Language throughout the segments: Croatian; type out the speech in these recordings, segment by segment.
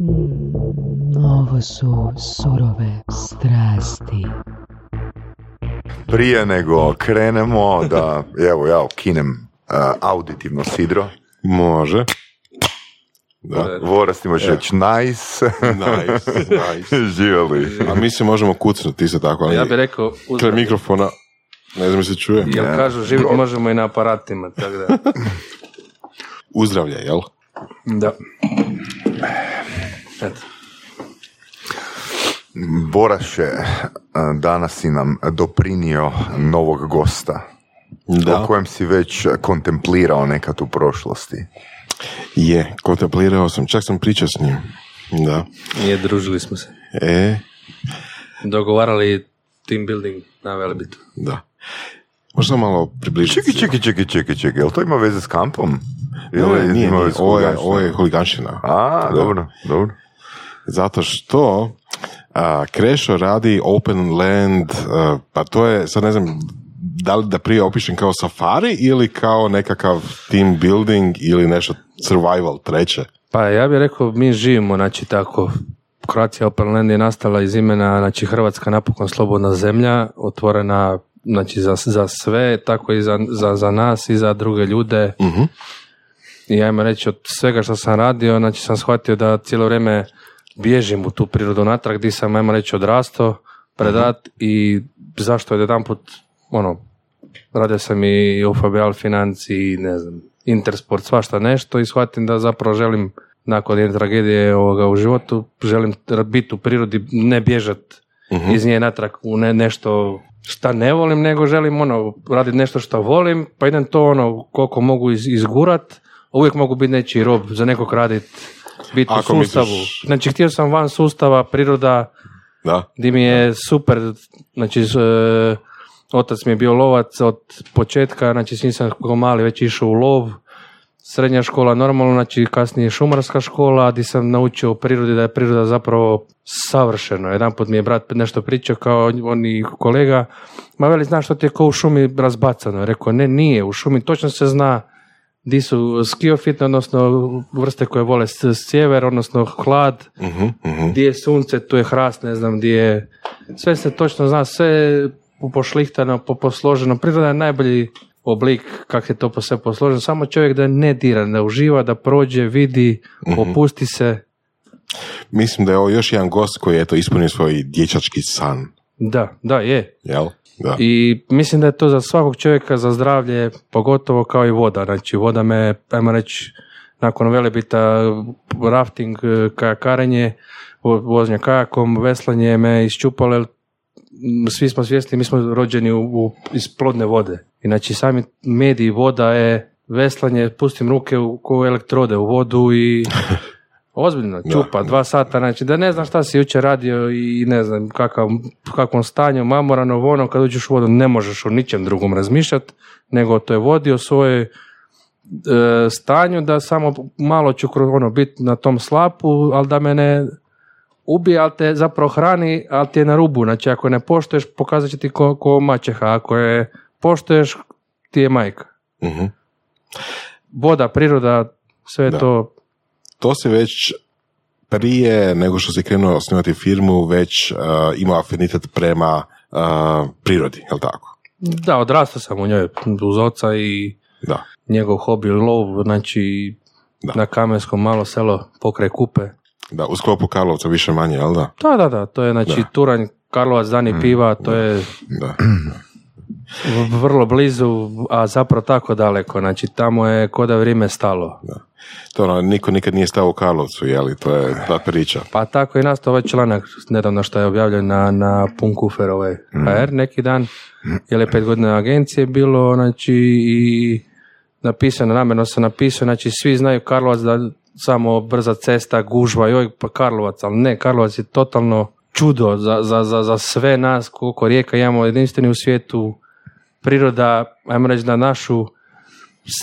Mm, ovo su surove strasti. Prije nego krenemo da, evo ja okinem uh, auditivno sidro. Može. Da. Voras ti možeš reći nice. Nice, nice. Živjeli. A mi se možemo kucnuti isto tako. ali Ja bih rekao, uzmem, mikrofona, ne znam se čuje. jel kažu živjeti možemo i na aparatima, tako da. Uzdravlja, jel? Da. Eto. Boraš je uh, danas si nam doprinio novog gosta. Da. O kojem si već kontemplirao nekad u prošlosti. Je, kontemplirao sam, čak sam pričao s njim. Da. Nije, družili smo se. E, Dogovarali team building na Velebitu. da. Možda malo približiti. Čekaj, čekaj, čekaj, čekaj, čekaj, jel to ima veze s kampom? Ne, Ili ne, nije, ima nije. veze s Ovo je, ovo je huliganština. A, Da. dobro, dobro. Zato što a, Krešo radi open land, a, pa to je, sad ne znam, da li da prije opišem kao safari ili kao nekakav team building ili nešto survival treće. Pa ja bih rekao, mi živimo, znači tako, Croatia Open Land je nastala iz imena, znači Hrvatska napokon slobodna zemlja, otvorena znači za, za sve, tako i za, za, za nas i za druge ljude. Mhm. I ajmo reći, od svega što sam radio, znači sam shvatio da cijelo vrijeme bježim u tu prirodu natrag, gdje sam, ajmo reći, odrastao pred rat i zašto je jedan put, ono, radio sam i u Fabial Financi, ne znam, Intersport, svašta nešto i shvatim da zapravo želim nakon jedne tragedije ovoga u životu, želim biti u prirodi, ne bježat iz nje natrag u ne, nešto šta ne volim, nego želim ono, raditi nešto što volim, pa idem to ono, koliko mogu iz, izgurat, uvijek mogu biti nečiji rob, za nekog radit, biti u Ako misliš- sustavu. Znači, htio sam van sustava, priroda, Da, gdje mi je super, znači s- e, otac mi je bio lovac od početka, znači s njim sam kao mali već išao u lov, srednja škola normalno, znači kasnije šumarska škola, gdje sam naučio o prirodi da je priroda zapravo savršeno. Jedan put mi je brat nešto pričao kao on i kolega, ma veli, znaš što ti je ko u šumi razbacano? Rekao, ne, nije, u šumi točno se zna di su skiofitne, odnosno vrste koje vole sjever, odnosno hlad, Mhm, mhm. gdje je sunce, tu je hrast, ne znam gdje je, sve se točno zna, sve pošlihtano, po- posloženo, priroda je najbolji oblik kak je to po sve posloženo, samo čovjek da ne dira, da uživa, da prođe, vidi, opusti se, Mislim da je ovo još jedan gost koji je eto ispunio svoj dječački san. da, da, je. Jel? Da. I mislim da je to za svakog čovjeka, za zdravlje, pogotovo kao i voda, znači voda me, ajmo reći, nakon velebita, rafting, eh, kajakarenje, vo- vožnja kajakom, veslanje me m, svi smo svjesni, mi smo rođeni u, u, iz plodne vode. I znači sami medij voda je veslanje, pustim ruke u, ko elektrode u vodu i ozbiljno, čupa, dva sata, znači da ne znam šta si jučer radio i ne znam kakav, kakvom stanju, mamorano, ono, kad uđeš u vodu ne možeš o ničem drugom razmišljati, nego o toj vodi, o svojoj e, stanju, da samo malo ću kroz ono biti na tom slapu, ali da me ne ubije, ali te zapravo hrani, ali ti je na rubu. Znači, ako ne poštuješ, pokazat će ti ko, ko maćeha. Ako je poštuješ, ti je majka. Voda, priroda, sve Da. to To se već prije nego što si krenuo osnovati firmu već uh, imao afinitet prema uh, prirodi, jel tako? Da, odrastao sam u njoj uz oca i Da. njegov hobi lov, znači Da. na Kamenskom malo selo pokraj Kupe. Da, u sklopu Karlovca više manje, jel da? Da, da, da, to je znači Da. Mm. Turanj, Karlovac, Dani piva, to je Da. vrlo blizu, a zapravo tako daleko, znači tamo je ko da vrijeme stalo. To ono, niko nikad nije stao u Karlovcu, jeli, to je ta priča. Pa tako i nastao ovaj članak nedavno što je objavljen na, na Punkufer ovaj HR neki dan, jer je pet godina agencije bilo, znači i napisano, namjerno sam napisao, znači svi znaju Karlovac da samo brza cesta, gužva, joj pa Karlovac, ali ne, Karlovac je totalno čudo za, za, za, za sve nas, koliko rijeka imamo jedinstveni u svijetu, priroda, ajmo reći da našu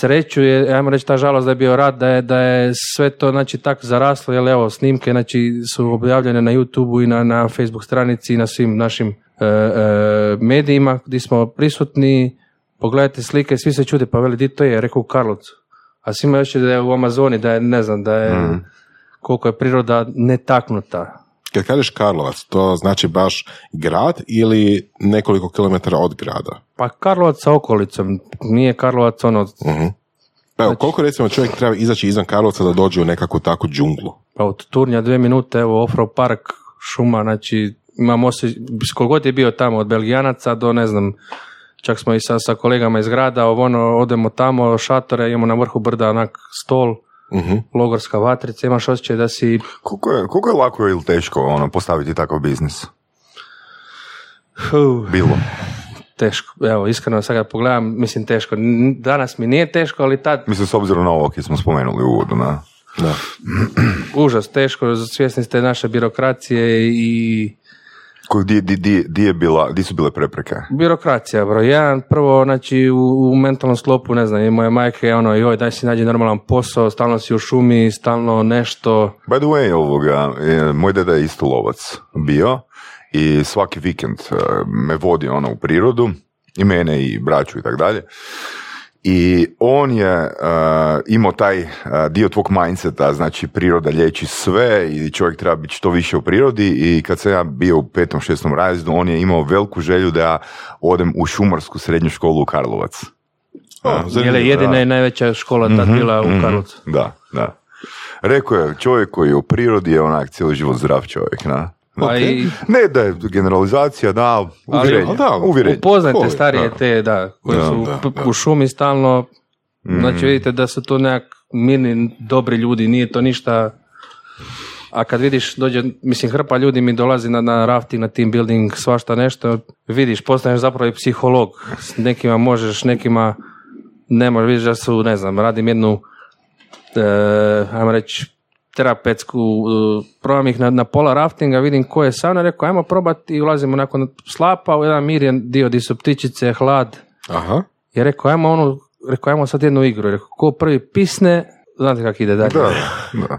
sreću je, ajmo reći ta žalost da je bio rat, da je, da je sve to znači tako zaraslo, jer evo snimke znači su objavljene na YouTubeu i na, na Facebook stranici i na svim našim e, e, medijima gdje smo prisutni, pogledajte slike, svi se čude, pa veli, di to je, rekao u Karlovcu. A svima još da je u Amazoni, da je, ne znam, da je koliko je priroda netaknuta. Kad kažeš Karlovac, to znači baš grad ili nekoliko kilometara od grada? Pa Karlovac sa okolicom, nije Karlovac ono. Pa evo, koliko recimo čovjek treba izaći izvan Karlovca da dođe u nekakvu takvu džunglu? pa od Turnja dvije minute, evo Offroad park, šuma, znači imam osjećaj, koliko god je bio tamo od Belgijanaca do ne znam, čak smo i sa, sa kolegama iz grada, ovo ono, odemo tamo, šatore, imamo na vrhu brda onak stol, Mhm. logorska vatrica, imaš osjećaj da si Koliko je, koliko je lako ili teško ono, postaviti takav biznis? Huh, Bilo. teško. Evo, iskreno sad kad pogledam, mislim teško. Danas mi nije teško, ali tad Mislim, s obzirom na ovo, ki smo spomenuli u uvodu, na... Da. užas teško, svjesni ste naše birokracije i Ko, di, di, di, di je bila, di su bile prepreke? birokracija, broj jedan, prvo, znači, u, u mentalnom sklopu, ne znam, i moja majka je ono, joj, daj si nađi normalan posao, stalno si u šumi, stalno nešto, By the way, ovoga, e, moj deda je isto lovac bio i svaki vikend e, me vodi ono u prirodu i mene i braću i tako dalje. I on je e, imao taj e, dio tvog mindseta, znači priroda liječi sve i čovjek treba biti što više u prirodi i kad sam ja bio u petom, šestom razredu, on je imao veliku želju da ja odem u šumarsku srednju školu u Karlovac. O, jer zanimljivo. je jedina i najveća škola tad bila u Karlovcu. Da, da. Rekao je, čovjek koji je u prirodi je onak cijeli život zdrav čovjek, na? I Ne da je generalizacija, da, uvjerenje. ali da, uvjerenje. upoznajte Koji, starije da. te, da, koji Da, su da, p- u šumi stalno, znači vidite da su to nekak mirni, dobri ljudi, nije to ništa a kad vidiš, dođe, mislim, hrpa ljudi mi dolazi na, na rafting, na team building, svašta nešto, vidiš, postaneš zapravo i psiholog. S nekima možeš, nekima ne možeš, vidiš da su, ne znam, radim jednu, e, ajmo reći, terapetsku, e, probam ih na, na pola raftinga, vidim ko je sa mnom, rekao, ajmo probati i ulazimo nakon slapa u jedan mirjan dio di su ptičice, hlad, Aha. i rekao, ajmo onu, rekao, ajmo sad jednu igru, rekao, ko prvi pisne, znate kako ide dalje. Da, da.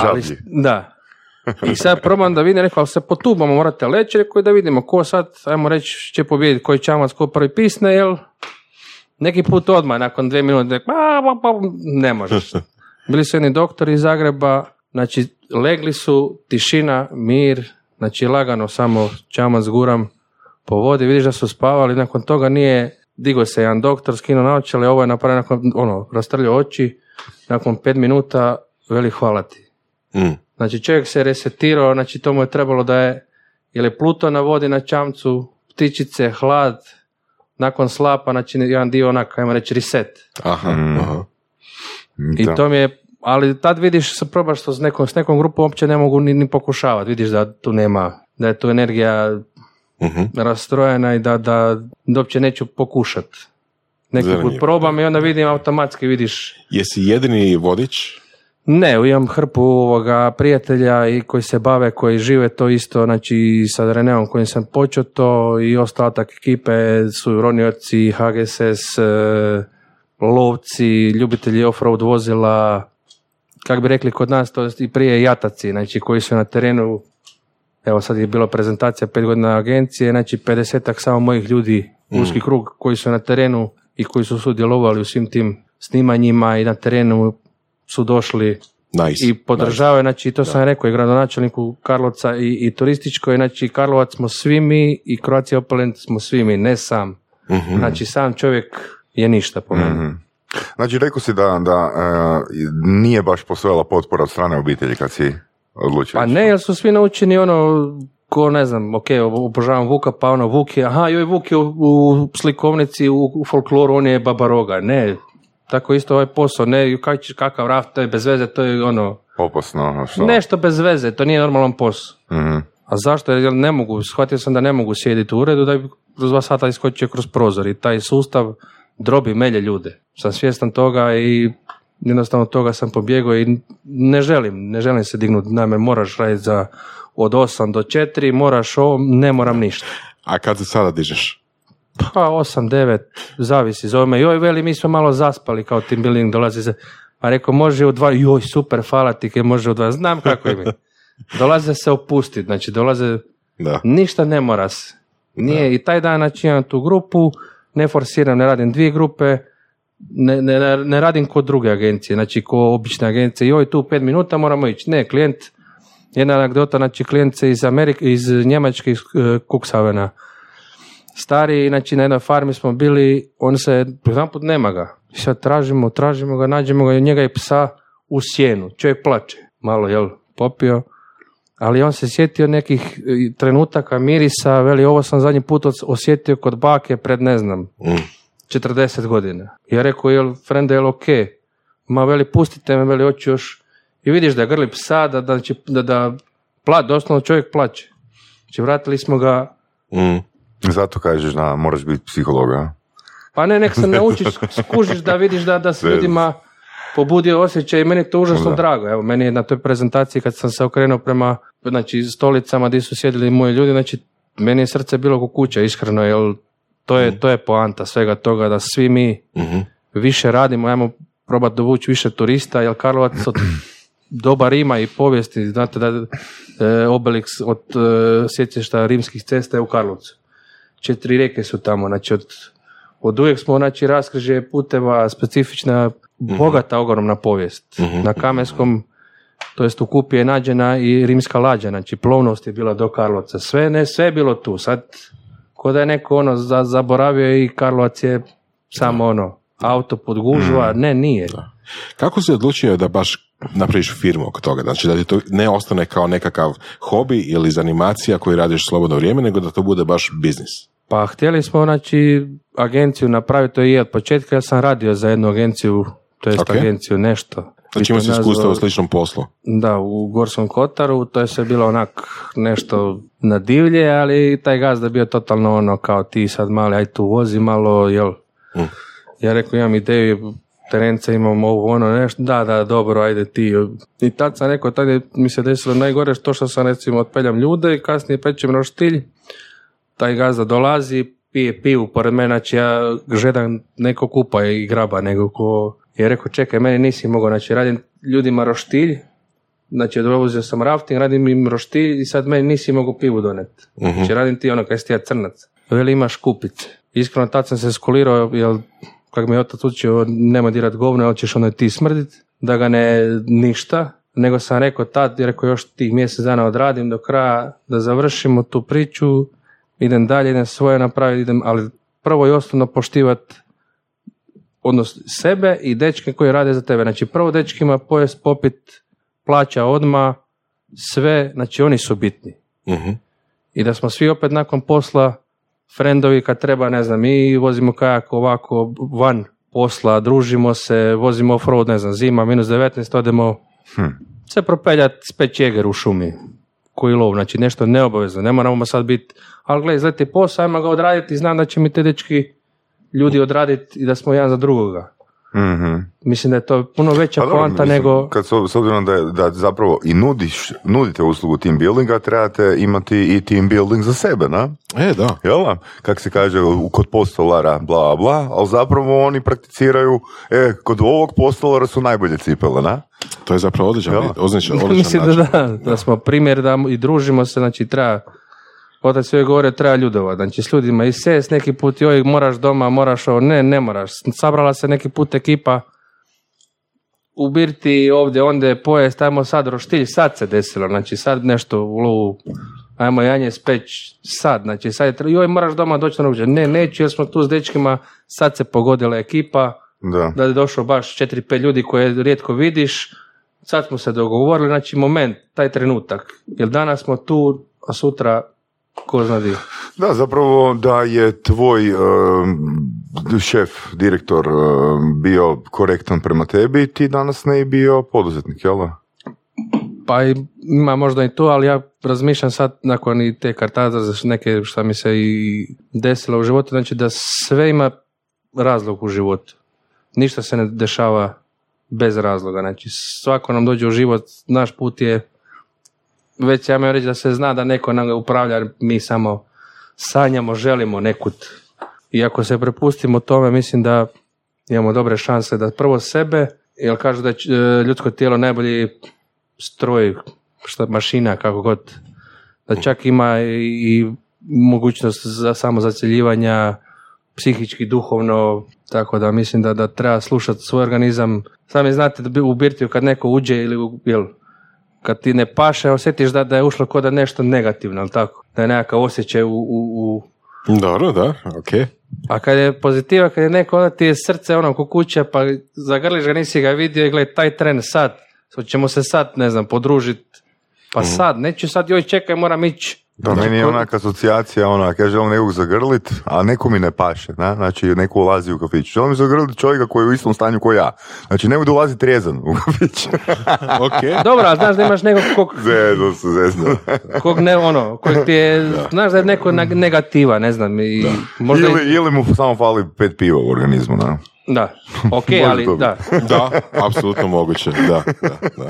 Ali, da. I sad probam da vidim, rekao, ali se potubamo, morate leći, rekao, da vidimo ko sad, ajmo reći, će pobijediti, koji čamac, ko prvi pisne, jel? Neki put odmah, nakon dvije minute, rekao, "A, pa, pa, ne možeš. Bili su jedni doktori iz Zagreba, znači, legli su, tišina, mir, znači, lagano samo čamac guram po vodi, vidiš da su spavali, nakon toga nije, digo se jedan doktor, skinuo naočale, ovo je napravio, nakon, ono, rastrljao oči, nakon pet minuta, veli hvala ti. Mm. Znači čovjek se resetirao, znači to mu je trebalo da je, jer je Pluto na vodi na čamcu, ptičice, hlad, nakon slapa, znači jedan dio onak, ajmo reći, reset. Aha, Mm. aha. I Da. to mi je, ali tad vidiš, se probaš to s nekom, s nekom grupom, uopće ne mogu ni, ni pokušavati, vidiš da tu nema, da je tu energija Mhm. rastrojena i da, da, da uopće neću pokušat. Neki put probam i onda vidim automatski, vidiš, Jesi jedini vodič? Ne, imam hrpu ovoga prijatelja i koji se bave, koji žive to isto, znači sa Reneom kojim sam počeo to i ostatak ekipe su ronioci, HGSS, lovci, ljubitelji off-road vozila, kako bi rekli kod nas, to je i prije jataci, znači koji su na terenu, evo sad je bila prezentacija pet godina agencije, znači 50 samo mojih ljudi, uski krug koji su na terenu i koji su sudjelovali u svim tim snimanjima i na terenu su došli Nice. i podržavaju, znači to sam rekao i gradonačelniku Karlovca i, i turističkoj, znači Karlovac smo svi mi i Croatia Opalent smo svi mi, ne sam. Mhm. Znači sam čovjek je ništa po meni. Mhm. Znači, rekao si da, da e, nije baš postojala potpora od strane obitelji kad si odlučio. Pa ne, jer su svi naučeni ono, ko ne znam, ok, obožavam Vuka, pa ono, Vuk je, aha, joj, Vuk je u, u slikovnici, u, u folkloru, on je babaroga. Ne, tako isto ovaj posao, ne, kak, kakav raft, to je bez veze, to je ono, Opasno, što? nešto bez veze, to nije normalan posao. Mhm. A zašto? Jer ne mogu, shvatio sam da ne mogu sjediti u uredu da bi kroz dva sata iskočio kroz prozor i taj sustav drobi melje ljude. Sam svjestan toga i jednostavno toga sam pobjegao i ne želim, ne želim se dignuti, naime moraš raditi za od 8 do 4, moraš ovo, ne moram ništa. A kad se sada dižeš? Pa 8, 9, zavisi zove me, joj veli mi smo malo zaspali kao team building, dolazi se, pa rekao može u dva, joj super, hvala ti, kaj može u dva, znam kako im je. Dolaze se opustiti, znači dolaze Da. Ništa ne mora se. Nije, i taj dan znači imam tu grupu, ne forsiram, ne radim dvije grupe, ne, ne, ne radim kod druge agencije, znači ko obične agencije, joj tu pet minuta moramo ići. Ne, klijent, jedna anegdota, znači klijent se iz Amerike, iz Njemačke, iz uh, Cuxhavena, stari, znači na jednoj farmi smo bili, on se, jedan put nema ga. Sad tražimo, tražimo ga, nađemo ga, njega i psa u sjenu. Čovjek plače, malo, jel, popio. Ali on se sjetio nekih e, trenutaka mirisa, veli, ovo sam zadnji put os- osjetio kod bake pred, ne znam, Mm. 40 godina. Ja rekao, jel, frende, jel ok? Ma, veli, pustite me, veli, hoću još. I vidiš da grli psa, da, da, će- da, da pla, doslovno čovjek plaće. Znači, vratili smo ga, Mm. Zato kažeš da moraš biti psiholog, a? pa ne, nek se naučiš, skužiš da vidiš da, da se Sve. ljudima pobudio osjećaj i meni je to užasno Da. drago. Evo, meni je na toj prezentaciji kad sam se okrenuo prema znači, stolicama gdje su sjedili moji ljudi, znači, meni je srce bilo ko kuća, iskreno, jer to je, to je poanta svega toga, da svi mi Mhm. više radimo, ajmo probati dovući više turista, jer Karlovac od doba Rima i povijesti, znate da e, Obelix od e, sjecišta rimskih cesta je u Karlovcu. Četiri rijeke su tamo, znači od, od uvijek smo, znači, raskrižje puteva, specifična, bogata, ogromna povijest. Na Kamenskom, to jest u Kupi je nađena i rimska lađa, znači plovnost je bila do Karlovca. Sve, ne, sve je bilo tu. Sad, ko da je neko ono za, zaboravio i Karlovac je samo ono, auto pod gužva, ne, nije. Kako si odlučio da baš napraviš firmu oko toga? Znači da ti to ne ostane kao nekakav hobi ili zanimacija koju radiš slobodno vrijeme, nego da to bude baš biznis. Pa htjeli smo znači agenciju napraviti, to je i od početka, ja sam radio za jednu agenciju, to jest Ok. agenciju nešto. Znači imaš iskustva u sličnom poslu. Da, u Gorskom Kotaru, to je sve bilo onak nešto na divlje, ali taj gazda bio totalno ono kao ti sad mali, aj tu vozi malo, jel? Mm. Ja rekao, imam ideju, terence imam ovo ono nešto, da, da, dobro, ajde ti. I tad sam rekao, tad je mi se desilo najgore što što sam recimo otpeljam ljude i kasnije pečem roštilj, taj gazda dolazi, pije pivu pored mene, znači ja žedan neko kupa i graba, nego ko je rekao, čekaj, meni nisi mogao, znači radim ljudima roštilj, znači odvozio sam rafting, radim im roštilj i sad meni nisi mogao pivu doneti. Znači radim ti ono kaj si ja crnac. Veli imaš kupice. Iskreno tad sam se skolirao, jer kak mi je otac učio, nema dirat govno, ali ćeš ono ti smrdit, da ga ne ništa, nego sam rekao tad, rekao još tih mjesec dana odradim do kraja, da završimo tu priču, idem dalje, idem svoje napraviti, idem, ali prvo i osnovno poštivat odnos sebe i dečke koji rade za tebe. Znači prvo dečkima pojest, popit, plaća odma, sve, znači oni su bitni. Mhm. I da smo svi opet nakon posla frendovi kad treba, ne znam, mi vozimo kajak ovako van posla, družimo se, vozimo off-road, ne znam, zima, minus 19, odemo se propeljat speć jeger u šumi koji lov, znači nešto neobavezno, ne moramo sad biti, ali gledaj, izleti posao, ajmo ga odraditi, znam da će mi te dečki ljudi odraditi i da smo jedan za drugoga. Mhm. Mislim da je to puno veća Pa poanta mislim, nego... Kad s, s obzirom da, da zapravo i nudiš, nudite uslugu team buildinga, trebate imati i team building za sebe, na? E, da. Jel da? Kak se kaže, u- kod postolara, bla, bla, ali zapravo oni prakticiraju, e, kod ovog postolara su najbolje cipele, na? To je zapravo odličan, odličan, odličan Mislim da, način. da, da smo primjer da i družimo se, znači treba, otac sve govore, treba ljudova, znači s ljudima i ses neki put, joj, moraš doma, moraš ovo, ne, ne moraš, sabrala se neki put ekipa, u birti ovdje, ondje pojest, ajmo sad roštilj, sad se desilo, znači sad nešto u lovu, ajmo janje speć, sad, znači sad je, tre- joj, moraš doma doći na ručak, ne, neću, jer smo tu s dečkima, sad se pogodila ekipa, Da. da je došlo baš 4-5 ljudi koje rijetko vidiš, sad smo se dogovorili, znači moment, taj trenutak, jer danas smo tu, a sutra ko zna di. Da, zapravo da je tvoj um, šef, direktor um, bio korektan prema tebi, ti danas ne bi bio poduzetnik, jel da? Pa ima možda i to, ali ja razmišljam sad nakon i te kartaza za neke šta mi se i desilo u životu, znači da sve ima razlog u životu. Ništa se ne dešava bez razloga. Znači svako nam dođe u život, naš put je već ja mogu reći da se zna da neko nam upravlja, mi samo sanjamo, želimo nekud. I ako se prepustimo tome, mislim da imamo dobre šanse da prvo sebe, jer kažu da je e, ljudsko tijelo najbolji stroj, šta, mašina, kako god, da čak ima i, mogućnost za samo zaceljivanja psihički, duhovno, Tako da mislim da, da treba slušati svoj organizam. Sami znate da u birtiju kad neko uđe ili u, jel, kad ti ne paše, osjetiš da, da je ušlo kod da nešto negativno, ali tako? Da je nekakav osjećaj u, u, u Dobro, da, ok. a kad je pozitiva, kad je neko, onda ti je srce ono ko kuća, pa zagrliš ga, nisi ga vidio i gledaj, taj tren sad, ćemo se sad, ne znam, podružiti. Pa sad, neću sad, joj čekaj, moram ići. Da, meni je onak asocijacija, ako ja želim nekog zagrlit, a neko mi ne paše, na? znači neko ulazi u kafić. Želim zagrlit čovjeka koji je u istom stanju kao ja. Znači nemoj dolaziti trezan u kafić. ok. Dobro, ali znaš da imaš nekog kog, zezno se, zezno. kog ne, ono, kojeg ti je, znaš da je neko neg- negativa, ne znam, i možda Ili, ili mu samo fali pet piva u organizmu, na? Da, ok, ali da, Da, apsolutno moguće, da, da, da.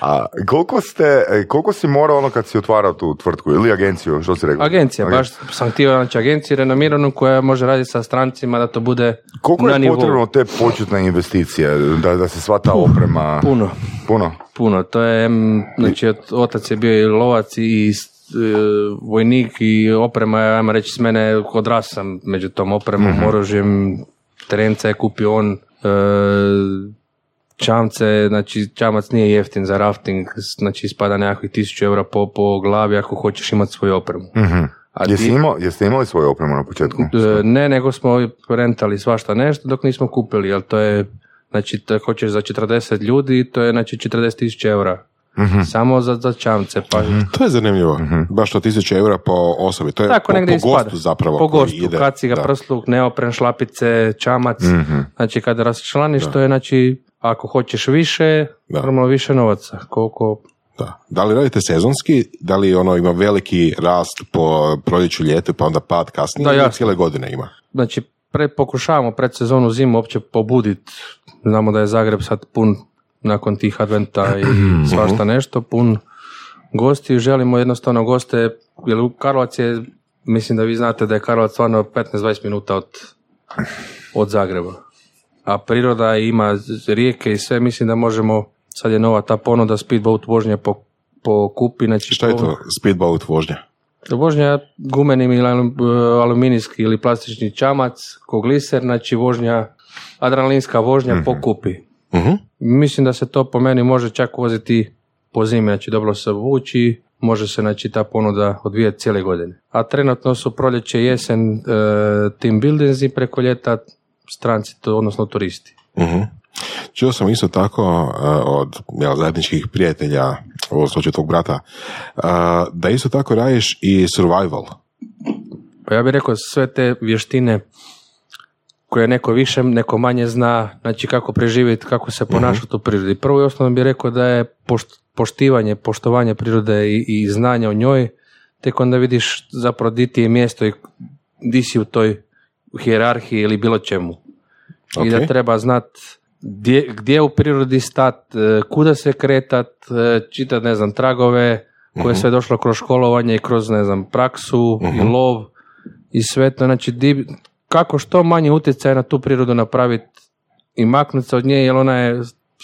A koliko ste, e, koliko si morao ono kad si otvarao tu tvrtku ili agenciju, što si rekao? agencija, Agen- baš sam htio znači agenciju renomiranu koja može raditi sa strancima da to bude Koliko na je nivou. potrebno te početne investicije, da, da se sva ta oprema... Puno, Puno? puno, to je, znači otac je bio i lovac i e, vojnik i oprema, ajmo reći s mene, odrasao sam među tom opremom, oružjem, terenca je kupio on, e, čamce, znači čamac nije jeftin za rafting, znači ispada nekakvih tisuću eura po, po glavi ako hoćeš imati svoju opremu. Mhm. A ti- imao, jeste imali svoju opremu na početku? E, Ne, nego smo rentali svašta nešto dok nismo kupili, jer to je, znači, to hoćeš za 40 ljudi, to je, znači, 40 tisuća eura. Mhm. Samo za, za čamce, pa To je zanimljivo. Baš to tisuće eura po osobi. To je tako po, negdje po ispada. gostu zapravo. Po gostu, ide. kaciga, Da. prsluk, neopren, šlapice, čamac. Mhm. Znači, kada raščlaniš, to je, znači, ako hoćeš više, Da. normalno više novaca. Koliko, Da. Da li radite sezonski? Da li ono ima veliki rast po proljeću ljetu pa onda pad kasnije? Da, ili cijele godine ima? znači, pre, pokušavamo pred sezonu zimu uopće pobudit. Znamo da je Zagreb sad pun nakon tih adventa i svašta nešto, pun gostiju. Želimo jednostavno goste, jer Karlovac je, mislim da vi znate da je Karlovac stvarno 15-20 minuta od, od Zagreba. A priroda ima rijeke i sve, mislim da možemo, sad je nova ta ponuda speedboat vožnja po, po kupi. Znači Šta je to speedboat vožnja? Vožnja gumenim ili alu- aluminijski ili plastični čamac, kogliser, znači vožnja, adrenalinska vožnja po kupi. Mhm. Mislim da se to po meni može čak voziti po zimi, znači dobro se vući, može se znači ta ponuda odvijati cijele godine. A trenutno su proljeće, jesen, e, team buildingsi preko ljeta, stranci, to, odnosno turisti. Mhm. Čuo sam isto tako uh, od jel, zajedničkih prijatelja, ovo slučaju tvog brata, uh, da isto tako radiš i survival. Pa ja bih rekao sve te vještine koje neko više, neko manje zna, znači kako preživjeti, kako se ponašati u prirodi. Prvo i osnovno bih rekao da je pošt- poštivanje, poštovanje prirode i, i znanje o njoj, tek onda vidiš zapravo di ti je mjesto i di si u toj hijerarhiji ili bilo čemu. I da treba znat gdje, gdje u prirodi stat, e, kuda se kretat, e, čitat, ne znam, tragove koje je sve došlo kroz školovanje i kroz, ne znam, praksu i lov i sve to, znači, di, kako što manje utjecaj na tu prirodu napraviti i maknuti se od nje, jer ona je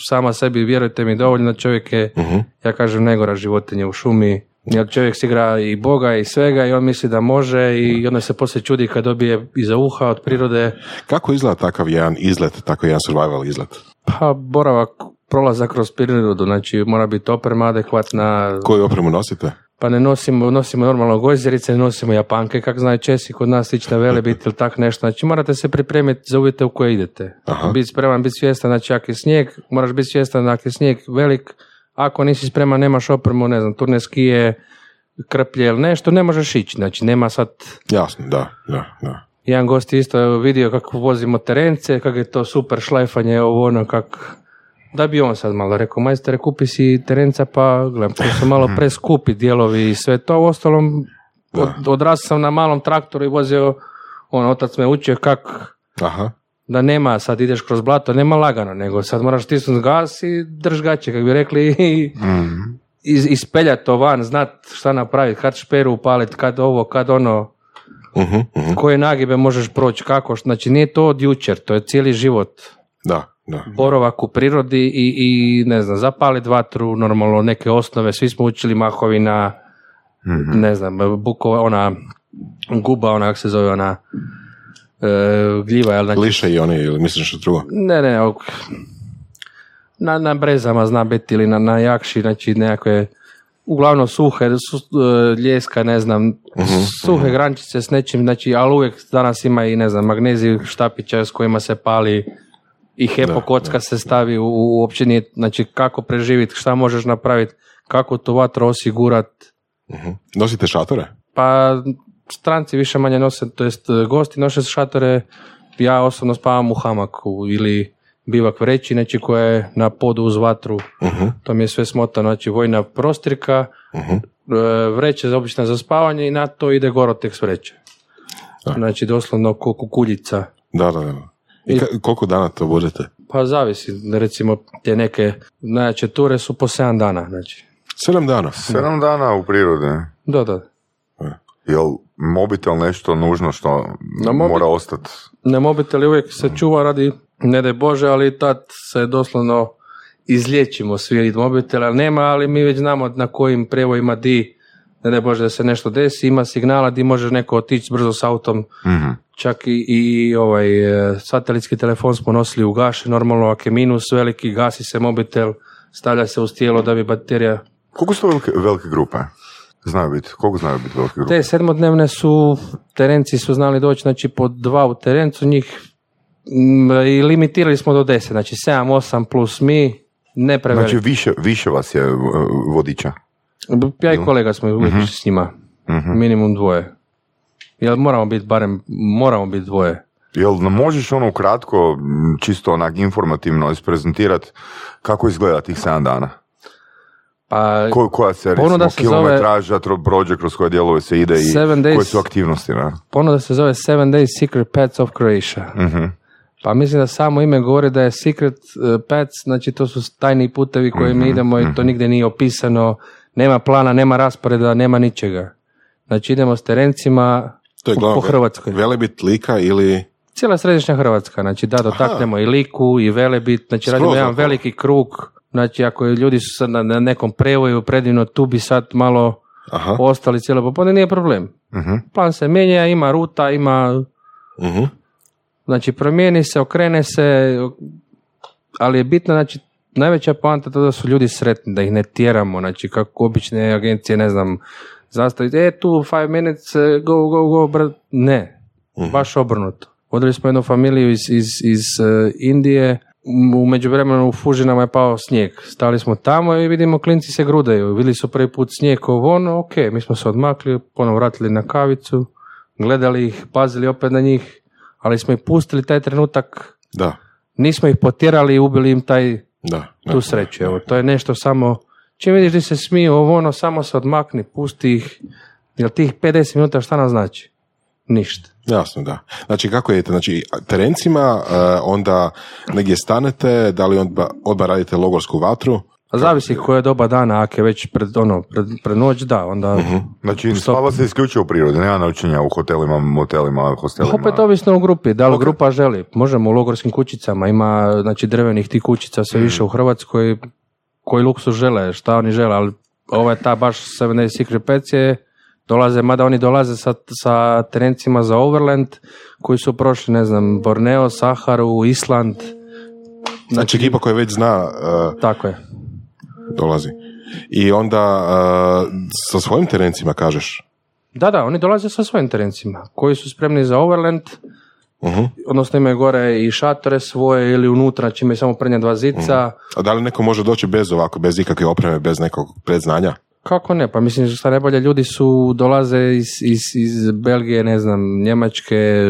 sama sebi, vjerujte mi, dovoljno čovjek je, Mhm. ja kažem, negora životinja u šumi, jer čovjek si igra i Boga i svega i on misli da može i onda se poslije čudi kad dobije iza uha od prirode, Kako izgleda takav jedan izlet, tako jedan survival izlet? Pa boravak, prolazak kroz prirodu, znači mora biti oprema adekvatna, Koju opremu nosite? Pa ne nosimo, nosimo normalno gojzerice, ne nosimo japanke, kak znaju Česi, kod nas slične velebit ili tak nešto, znači morate se pripremiti za uvjete u koje idete. Aha. Biti spreman, biti svjestan, znači ako je snijeg, moraš biti svjestan ako je snijeg velik, ako nisi spreman, nemaš opremu, ne znam, turne skije, krplje ili nešto, ne možeš ići, znači nema sad Jasno, da, da, da. jedan gost je isto vidio kako vozimo terence, kako je to super šlajfanje, ovo ono, kak... Da bi on sad malo rekao, majstore, kupi si terenca, pa gledam, to su malo preskupi dijelovi i sve to. U ostalom, od, odrastao sam na malom traktoru i vozio, on, otac me učio kak Aha, da nema, sad ideš kroz blato, nema lagano, nego sad moraš stisnuti gas i drž gaće, kako bi rekli, i iz, ispeljati to van, znat šta napraviti, kad šperu upaliti, kad ovo, kad ono, Mhm, mhm. koje nagibe možeš proći, kako, znači nije to od jučer, to je cijeli život. da, da. U prirodi i, i ne znam, zapaliti vatru, normalno neke osnove, svi smo učili mahovina, ne znam, bukova, ona guba, ona kako se zove, ona gljiva. Jel, znači, Liše i oni, ili misliš što drugo? ne, ne, ok. na, na brezama zna biti ili na, na jakši, znači nekakve uglavnom suhe, su, e, ljeska, ne znam, suhe grančice s nečim, znači, ali uvijek danas ima i, ne znam, magnezij štapića s kojima se pali i hepo kocka se stavi u, uopće nije, znači, kako preživjeti, šta možeš napraviti, kako tu vatru osigurat, Nosite šatore? pa stranci više manje nose, to jest e, gosti nose šatore, ja osobno spavam u hamaku ili bivak vreći, znači koja je na podu uz vatru, to mi je sve smotano, znači vojna prostirka, e, vreće za obično za spavanje i na to ide Gorotex vreće. Znači doslovno kukuljica. Da, da, da. I ka- koliko dana to budete? Pa zavisi, recimo te neke najjače ture su po 7 dana, znači. Sedam dana. Sedam dana u prirodi. Da, da. Jel mobitel nešto nužno što Na mobi- mora ostati? Na mobitel uvijek se čuva radi, ne daj Bože, ali tad se doslovno izliječimo svi od mobitela. Nema, ali mi već znamo na kojim prijevojima di, ne daj Bože da se nešto desi, ima signala di može neko otići brzo s autom. Čak i, i ovaj e, satelitski telefon smo nosili u gaši, normalno ako je minus veliki, gasi se mobitel, stavlja se uz tijelo da bi baterija Koliko su to velike, velike grupe? Znaju biti. Koliko znaju biti velike grupe? Te sedmodnevne su, terenci su znali doći, znači po dva u terencu, njih i limitirali smo do deset, znači sedam, osam plus mi, ne preveliko. Znači više, više vas je uh, vodiča. Ja i kolega smo uvijek išli s njima, minimum dvoje. Jel moramo biti barem, moramo biti dvoje. Jel možeš ono kratko, čisto onak informativno isprezentirati kako izgleda tih 7 dana? Pa Ko, koja se recimo se zove- kilometraža, prođe kroz koje dijelove se ide i days. koje su aktivnosti? Ne? ponuda se zove Seven Days Secret Pets of Croatia. Pa mislim da samo ime govori da je Secret uh, Pets, znači to su tajni putevi koje mi idemo i to nigdje nije opisano, nema plana, nema rasporeda, nema ničega. Znači idemo s terencima To je po, glavno po Hrvatskoj. Velebit, Lika ili... Cijela središnja Hrvatska, znači da dotaknemo i Liku i Velebit, znači Skroz radimo jedan okolo. veliki krug, znači ako ljudi su sad na, na nekom prevoju predivno, tu bi sad malo Aha. ostali cijelo popodne, nije problem. Plan se mijenja, ima ruta, ima Mhm. Znači, promijeni se, okrene se, ali je bitno, znači, najveća poanta to da su ljudi sretni, da ih ne tjeramo, znači, kako obične agencije, ne znam, zastaviti, e, tu five minutes, eh, go, go, go, br-" ne, baš obrnuto. Vodili smo jednu familiju iz, iz, iz eh, Indije, u međuvremenu u Fužinama je pao snijeg. Stali smo tamo i vidimo klinci se grudaju. Vidjeli su prvi put snijeg ovo ono, ok, mi smo se odmakli, ponovo vratili na kavicu, gledali ih, pazili opet na njih, ali smo ih pustili taj trenutak, Da, nismo ih potjerali i ubili im taj, da. da. tu sreću. Evo, to je nešto samo, čim vidiš da se smiju ovo ono, samo se odmakni, pusti ih, jer tih 50 minuta šta nam znači? Ništa. Jasno, da. Znači, kako idete? Znači, terencima, e, onda negdje stanete, da li odba, odba radite logorsku vatru? A zavisi koje je doba dana, ako je već pred, ono, pred, pred noć, da, onda... Znači, Stop. spava se isključivo u prirodi, nema noćenja u hotelima, motelima, hostelima. Opet ovisno o grupi, da li grupa želi. Možemo u logorskim kućicama, ima znači drvenih tih kućica sve više u Hrvatskoj, koji luksus žele, šta oni žele, ali ovo je ta baš Seven Days Secret Pets je, dolaze, mada oni dolaze sa, sa terencima za Overland, koji su prošli, ne znam, Borneo, Saharu, Island, Znači, ekipa koja već zna e, tako je. Dolazi. I onda e, sa svojim terencima kažeš? Da, da, oni dolaze sa svojim terencima, koji su spremni za Overland, Mhm. odnosno imaju gore i šatore svoje ili unutra, čime je samo prednja dva zica, A da li neko može doći bez ovako, bez ikakve opreme, bez nekog predznanja? Kako ne? Pa mislim šta najbolje ljudi su dolaze iz, iz, iz Belgije, ne znam, Njemačke,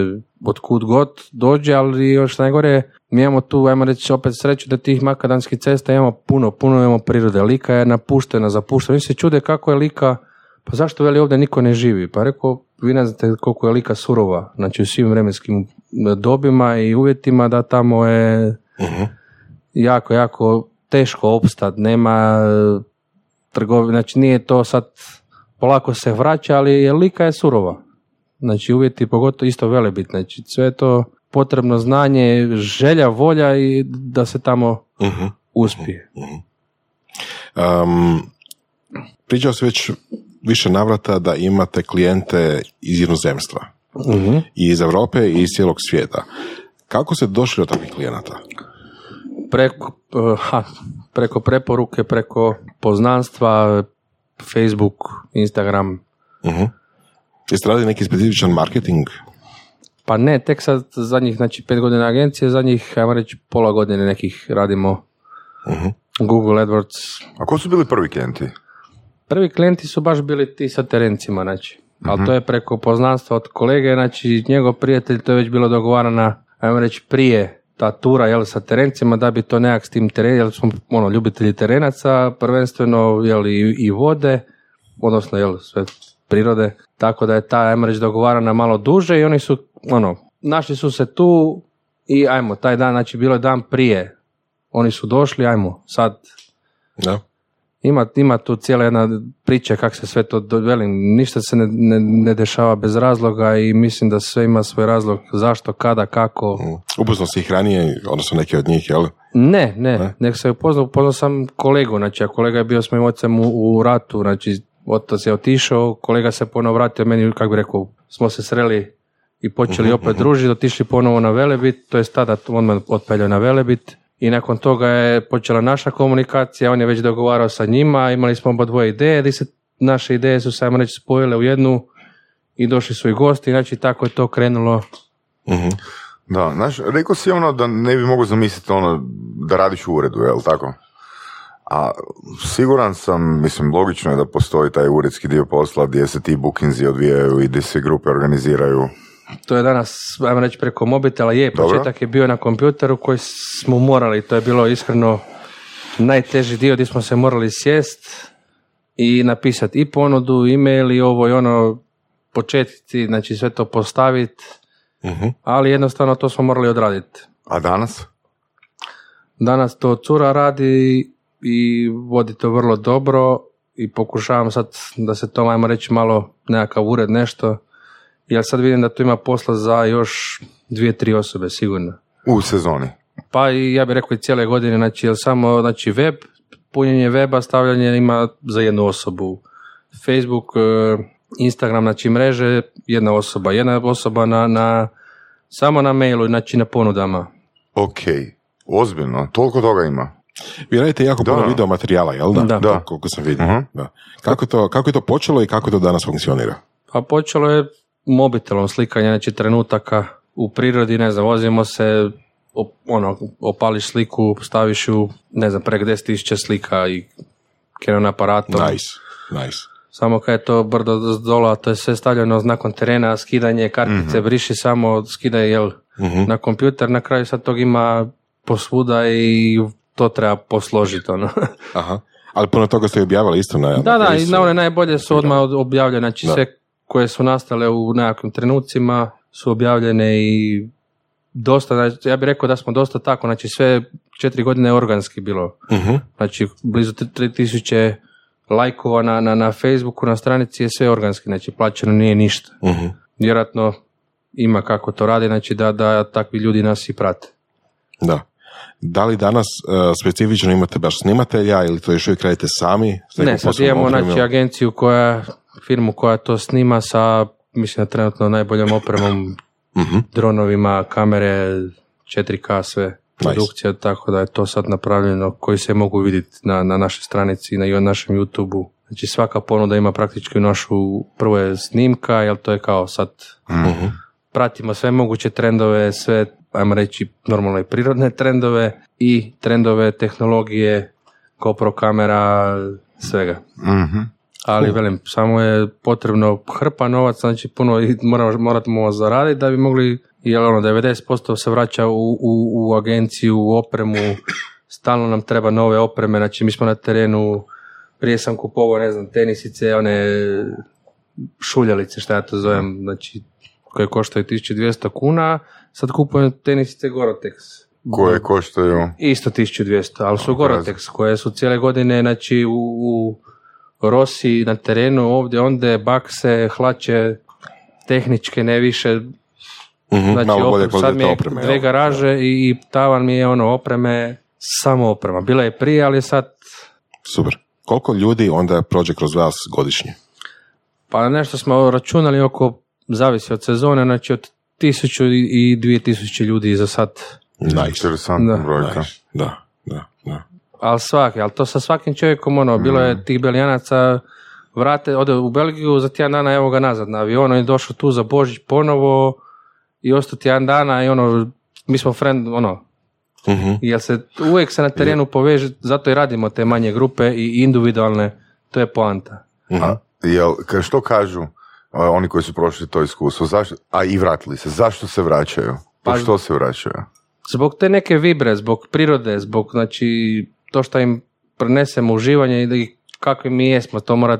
od kud god dođe, ali još najgore mi imamo tu, ajmo reći opet sreću da tih makadanskih cesta imamo puno, puno imamo prirode. Lika je napuštena, zapuštena. Oni se čude kako je Lika, pa zašto veli ovdje niko ne živi? Pa rekao, vi ne znate koliko je Lika surova, znači u svim vremenskim dobima i uvjetima da tamo je jako, jako teško opstat, nema trgovine, znači nije to sad polako se vraća, ali je lika je surova. Znači uvjeti pogotovo isto velebit, znači sve to potrebno znanje, želja, volja i da se tamo Mhm. uspije. Um, pričao si već više navrata da imate klijente iz inozemstva. i iz Europe i iz cijelog svijeta. Kako se došli do takvih klijenata? Preko, eh, ha, preko preporuke, preko poznanstva, Facebook, Instagram. uh Jeste radili neki specifičan marketing? Pa ne, tek sad zadnjih, znači pet godina agencije, zadnjih, ajmo reći, pola godine nekih radimo Google AdWords. A ko su bili prvi klijenti? Prvi klijenti su baš bili ti sa terencima, znači. Ali to je preko poznanstva od kolege, znači njegov prijatelj, to je već bilo dogovarana, ajmo reći, prije ta tura jel, sa terencima da bi to nekak s tim teren, jer smo ono, ljubitelji terenaca, prvenstveno jel, i, i vode, odnosno jel, sve prirode, tako da je ta, ajmo reći, dogovarana malo duže i oni su, ono, našli su se tu i ajmo, taj dan, znači bilo je dan prije, oni su došli, ajmo, sad Da. Ima, ima tu cijela jedna priča kako se sve to velim, ništa se ne, ne, ne dešava bez razloga i mislim da sve ima svoj razlog zašto, kada, kako. Upoznao si ih ranije, odnosno neki od njih, jel? Ne, ne, nek se upoznao, upoznao sam kolegu, znači a kolega je bio s mojim ocem u, u ratu, znači otac je otišao, kolega se ponovo vratio meni, kako bi rekao, smo se sreli i počeli opet družiti, otišli ponovo na Velebit, to je tada odmah otpeljao na Velebit i nakon toga je počela naša komunikacija, on je već dogovarao sa njima, imali smo oba dvoje ideje, gdje se naše ideje su se, ajmo reći, spojile u jednu i došli su i gosti, znači tako je to krenulo. Da, znaš, rekao si ono da ne bi mogao zamisliti ono da radiš u uredu, jel tako? A siguran sam, mislim, logično je da postoji taj uredski dio posla gdje se ti bookingzi odvijaju i gdje se grupe organiziraju. To je danas, ajmo reći, preko mobitela. Je, Dobro. početak je bio na kompjuteru koji smo morali, to je bilo iskreno najteži dio gdje smo se morali sjest i napisati i ponudu, e-mail i ovo i ono, početci, znači sve to postaviti, ali jednostavno to smo morali odraditi. A danas? Danas to cura radi i vodi to vrlo dobro i pokušavam sad da se to, ajmo reći, malo nekakav ured nešto, jer sad vidim da tu ima posla za još dvije, tri osobe sigurno. U sezoni. Pa i ja bih rekao i cijele godine, znači, jer samo znači, web, punjenje weba, stavljanje ima za jednu osobu. Facebook, eh, Instagram, znači mreže, jedna osoba. Jedna osoba na, na samo na mailu, znači na ponudama. Ok, ozbiljno, toliko toga ima. Vi radite jako puno video materijala, jel da? Da. Da. Koliko sam vidio. Mhm. Da. Kako, to, kako je to počelo i kako to danas funkcionira? Pa počelo je mobitelom slikanje, znači trenutaka u prirodi, ne znam, vozimo se, op- ono, opališ sliku, staviš ju, ne znam, preko 10.000 slika i Canon aparatom. Nice, nice. Samo kad je to brdo do dola, to je sve stavljeno nakon terena, skidanje kartice, briši samo, skidaj jel, na kompjuter, na kraju sad tog ima posvuda i to treba posložiti. Ono. Aha. Ali puno toga ste objavili isto na... da, da, i na one najbolje su odmah od- objavljene, znači Da. sve koje su nastale u nekakvim trenucima su objavljene i dosta, znači, ja bih rekao da smo dosta tako, znači sve četiri godine je organski bilo. Mhm. Znači, blizu 3000 lajkova na, na, na Facebooku, na stranici je sve organski, znači plaćeno nije ništa. Mhm. Vjerojatno ima kako to radi, znači da, da takvi ljudi nas i prate. Da. Da li danas uh, specifično imate baš snimatelja ili to još uvijek radite sami? Ne, sad imamo znači, agenciju koja, firmu koja to snima sa, mislim da trenutno najboljom opremom, Mhm. dronovima, kamere, 4K, sve produkcija, tako da je to sad napravljeno koji se mogu vidjeti na, na našoj stranici i na, i na našem YouTube-u. Znači svaka ponuda ima praktički našu, prvo je snimka, jer to je kao sad Mhm. pratimo sve moguće trendove, sve, ajmo reći, normalno i prirodne trendove i trendove tehnologije, GoPro kamera, svega. Mhm. Ali velim, samo je potrebno hrpa novaca, znači puno moramo, moramo zaraditi da bi mogli, jer ono 90% se vraća u, u, u agenciju, u opremu, stalno nam treba nove opreme, znači mi smo na terenu, prije sam kupovao, ne znam, tenisice, one šuljalice, šta ja to zovem, znači koje koštaju 1200 kuna, sad kupujem tenisice Gorotex. Koje koštaju... Isto 1200, ali su Gorotex koje su cijele godine znači u, u Rosi na terenu ovdje, ondje bakse, hlače, tehničke, ne više. Mhm, Znači, Malo bolje sad mi je opreme. dve garaže i, i tavan mi je ono opreme, samo oprema. Bila je prije, ali sad Super. Koliko ljudi onda prođe kroz vas godišnje? pa nešto smo računali oko zavisi od sezone, znači od tisuću i dvije tisuće ljudi za sad. Nice. Interesantna Da. brojka. Da, da. Ali svaki, ali to sa svakim čovjekom, ono, bilo je tih Belijanaca, vrate, ode u Belgiju, za tjedan dana evo ga nazad na avionu, je došao tu za Božić ponovo i ostao tjedan dana i ono, mi smo friend, ono, Mhm. jer se uvijek se na terenu poveže, zato i radimo te manje grupe i individualne, to je poanta. A, jel, ka- što kažu a, oni koji su prošli to iskustvo, zašto, a i vratili se, zašto se vraćaju? Pa- što se vraćaju? Zbog te neke vibre, zbog prirode, zbog, znači, to što im prenesemo uživanje i da ih kakvi mi jesmo, to mora,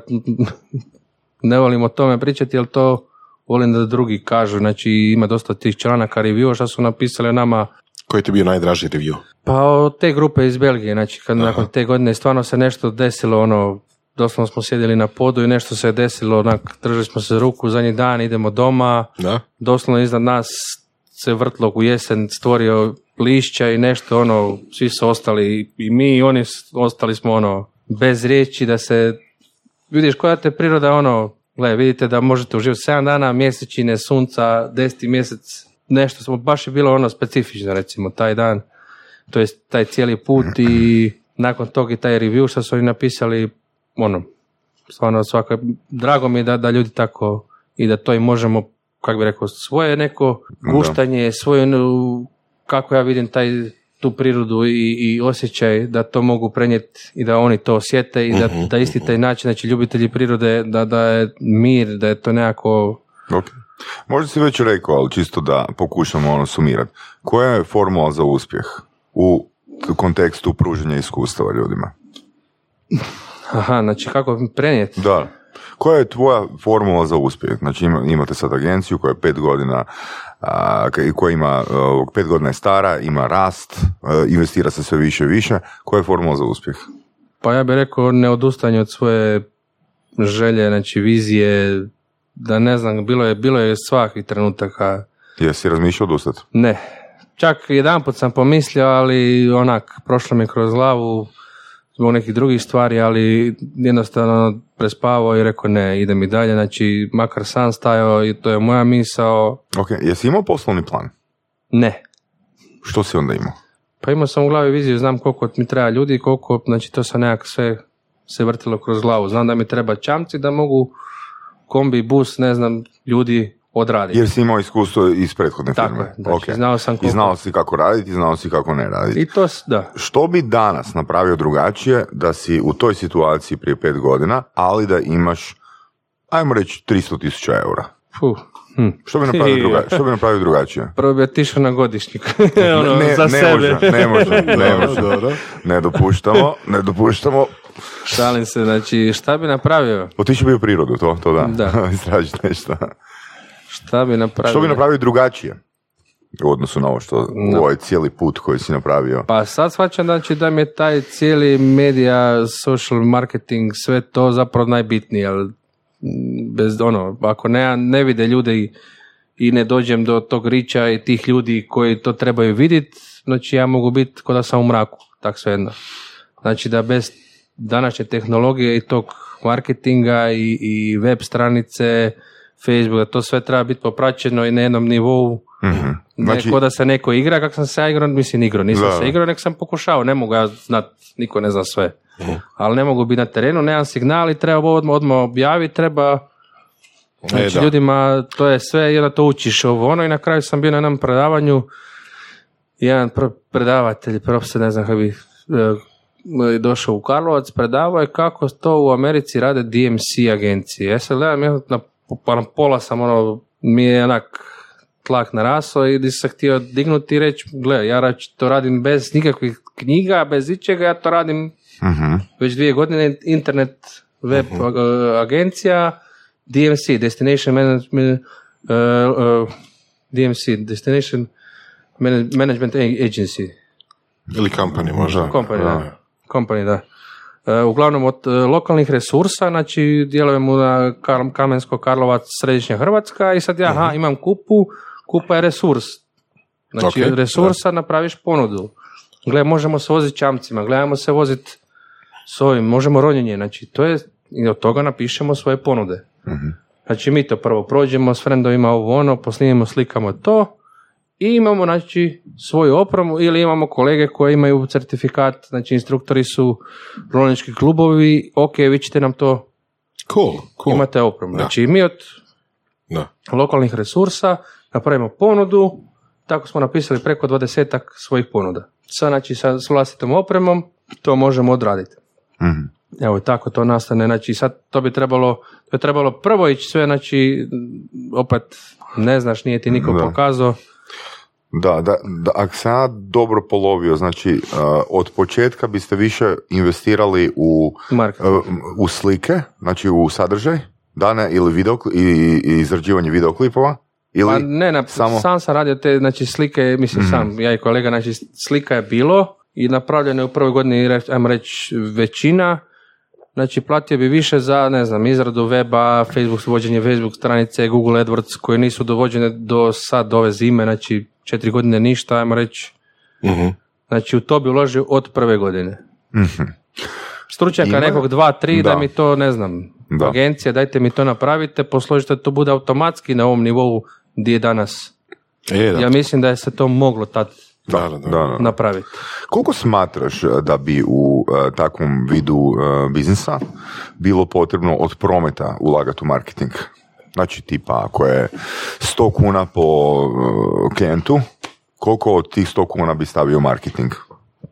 ne volim o tome pričati, jer to volim da drugi kažu, znači ima dosta tih članaka review što su napisali o nama, Koji ti bio najdraži review? pa od te grupe iz Belgije, znači kad nakon te godine stvarno se nešto desilo, ono, doslovno smo sjedili na podu i nešto se je desilo, onak, držali smo se ruku, zadnji dan idemo doma, Da? doslovno iznad nas se vrtlog u jesen stvorio lišća i nešto ono, svi su ostali i mi i oni ostali smo ono bez riječi da se vidiš koja te priroda ono, gle, vidite da možete uživati 7 dana, mjesečine, sunca, deseti mjesec, nešto smo, baš je bilo ono specifično recimo taj dan, to jest taj cijeli put i nakon tog i taj review što su oni napisali, ono, stvarno svaka, drago mi je da, da ljudi tako i da to i možemo, kako bi rekao, svoje neko guštanje, svoje, ono, kako ja vidim taj tu prirodu i, i osjećaj da to mogu prenijeti i da oni to osjete i da, da isti taj način, znači ljubitelji prirode, da, da je mir, da je to nekako Ok. Možda si već rekao, ali čisto da pokušamo ono sumirati. Koja je formula za uspjeh u kontekstu pruženja iskustava ljudima? Aha, znači kako prenijeti? Da. Koja je tvoja formula za uspjeh? Znači ima- imate sad agenciju koja je pet godina koja ima a, pet godina je stara, ima rast, a, investira se sve više i više. Koja je formula za uspjeh? Pa ja bih rekao ne odustanje od svoje želje, znači vizije, da ne znam, bilo je, bilo je svakih trenutaka, Jesi razmišljao odustati? ne. Čak jedanput sam pomislio, ali onak, prošlo mi kroz glavu zbog nekih drugih stvari, ali jednostavno prespavao i rekao ne, idem i dalje, znači makar sam stajao i to je moja misao, Ok, jesi imao poslovni plan? ne. Što si onda imao? Pa imao sam u glavi viziju, znam koliko mi treba ljudi, koliko, znači to se nekak sve se vrtilo kroz glavu. Znam da mi treba čamci da mogu kombi, bus, ne znam, ljudi odraditi. Jer si imao iskustvo iz prethodne Tako firme. je, znači, Ok. znao sam I koliko- znao si kako raditi, i znao si kako ne raditi. I to, da. Što bi danas napravio drugačije da si u toj situaciji prije pet godina, ali da imaš, ajmo reći, 300 tisuća eura? Fuh. Hm. Što bi napravio, druga, što bi napravio drugačije? Prvo bi otišao na godišnjik. ono, ne, za ne sebe. može, ne može, ne može. Ne dopuštamo, ne dopuštamo. Šalim se, znači šta bi napravio? Otići bi u prirodu, to, to da. Da. Istražiti nešto. Šta bi napravio? Što bi napravio drugačije? U odnosu na ovo što, No. ovaj cijeli put koji si napravio. Pa sad shvaćam znači da mi je taj cijeli medija, social marketing, sve to zapravo najbitnije, ali bez ono, ako ne, ne vide ljude i, i ne dođem do tog riča i tih ljudi koji to trebaju vidjeti, znači ja mogu biti kod da sam u mraku, tak svejedno. Znači da bez današnje tehnologije i tog marketinga i, i web stranice, Facebook, da to sve treba biti popraćeno i na jednom nivou, Mhm. Znači, ne ko da se neko igra, kako sam se ja igrao, mislim igrao, nisam Da. se igrao, nek sam pokušao, ne mogu ja znat, niko ne zna sve. Ali ne mogu biti na terenu, nemam signal i treba odmah, odmah objaviti, treba znači da. ljudima, to je sve, onda to učiš ovo ono i na kraju sam bio na jednom predavanju, jedan pr- predavatelj, profesor, ne znam kako bi, e, došao u Karlovac, predavao je kako to u Americi rade DMC agencije. Ja se gledam, ja na, pa na pola sam ono, mi je onak tlak narasao i di sam se htio dignuti i reći, gle, ja rač- to radim bez nikakvih knjiga, bez ičega, ja to radim Mhm. već dvije godine, internet web a- agencija, DMC, Destination Management, uh, uh, DMC, Destination Manag- Management Agency, Ili company možda. company, da. Company, da. E, uglavnom od e, lokalnih resursa, znači djelujemo na Kamensko, Karlovac, Središnja Hrvatska i sad ja aha, imam kupu, kupa je resurs. Znači Ok, od resursa napraviš ponudu. Gle, možemo se voziti čamcima, gledamo se voziti s ovim, možemo ronjenje, znači to je, i od toga napišemo svoje ponude. Znači mi to prvo prođemo s frendovima ovo ono, posnimamo, slikamo to i imamo znači svoju opremu ili imamo kolege koji imaju certifikat, znači instruktori su rolnički klubovi, ok, vi ćete nam to, Cool, cool. imate opremu. Da. Znači mi od Da. lokalnih resursa napravimo ponudu, tako smo napisali preko 20 svojih ponuda. Sa, znači, sa, s vlastitom opremom to možemo odraditi. Mhm. Evo tako to nastane, znači sad to bi trebalo, to je trebalo prvo ići sve, znači opet ne znaš, nije ti niko Da. pokazao, Da, da, da, ako sam ja dobro polovio, znači uh, od početka biste više investirali u, uh, u slike, znači u sadržaj, dane ili video, i, i izrađivanje videoklipova, ili Pa ne, na, samo- sam sam radio te znači, slike, mislim sam, ja i kolega, znači slika je bilo i napravljeno je u prvoj godini, ajmo reći, većina, znači platio bi više za, ne znam, izradu weba, Facebook, vođenje Facebook stranice, Google AdWords, koje nisu dovođene do sad, do ove zime, znači četiri godine ništa, ajmo reći, Mhm. znači u to bi uložio od prve godine. Stručnjaka Ima- nekog dva, tri, da. Da. mi to, ne znam, Da. agencija, dajte mi to napravite, posložite da to bude automatski na ovom nivou gdje je danas. E, da. Ja mislim da je se to moglo tad da, da, da. Napraviti. Koliko smatraš uh, da bi u uh, takvom vidu uh, biznisa bilo potrebno od prometa ulagati u marketing? Znači tipa ako je 100 kuna po uh, klijentu, koliko od tih 100 kuna bi stavio marketing?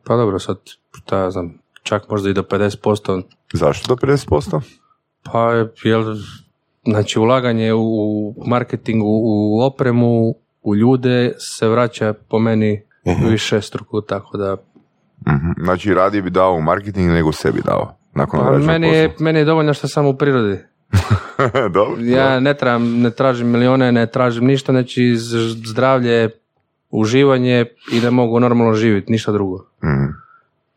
Pa dobro, sad, šta ja znam, čak možda i do 50%, Zašto do 50%? pa jel, znači ulaganje u marketingu, u opremu, u ljude se vraća po meni više struku, tako da Mhm. Znači radije bi dao u marketing nego sebi dao. Nakon pa meni, je, meni je dovoljno što sam u prirodi. Dobro. Ja ne trebam, ne tražim milione, ne tražim ništa, znači zdravlje, uživanje i da mogu normalno živjeti, ništa drugo. Mhm.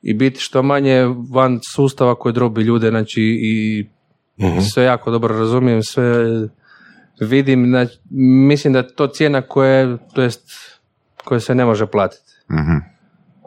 I biti što manje van sustava koji drobi ljude, znači i Mhm. sve jako dobro razumijem, sve vidim, znači, mislim da je to cijena koje, to jest, koje se ne može platiti. Mhm.